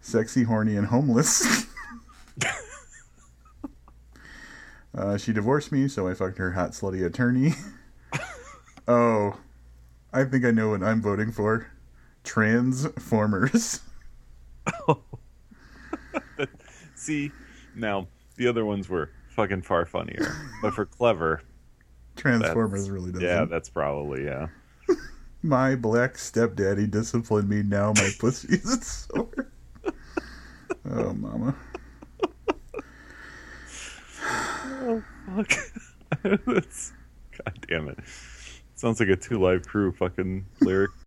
A: sexy, horny, and homeless. uh, she divorced me, so I fucked her hot, slutty attorney. Oh. I think I know what I'm voting for. Transformers. Oh.
B: See, now the other ones were fucking far funnier, but for clever,
A: Transformers really doesn't.
B: yeah, that's probably yeah.
A: My black stepdaddy disciplined me, now my pussy is sore. oh, mama.
B: Oh fuck! that's, God damn it! Sounds like a two live crew fucking lyric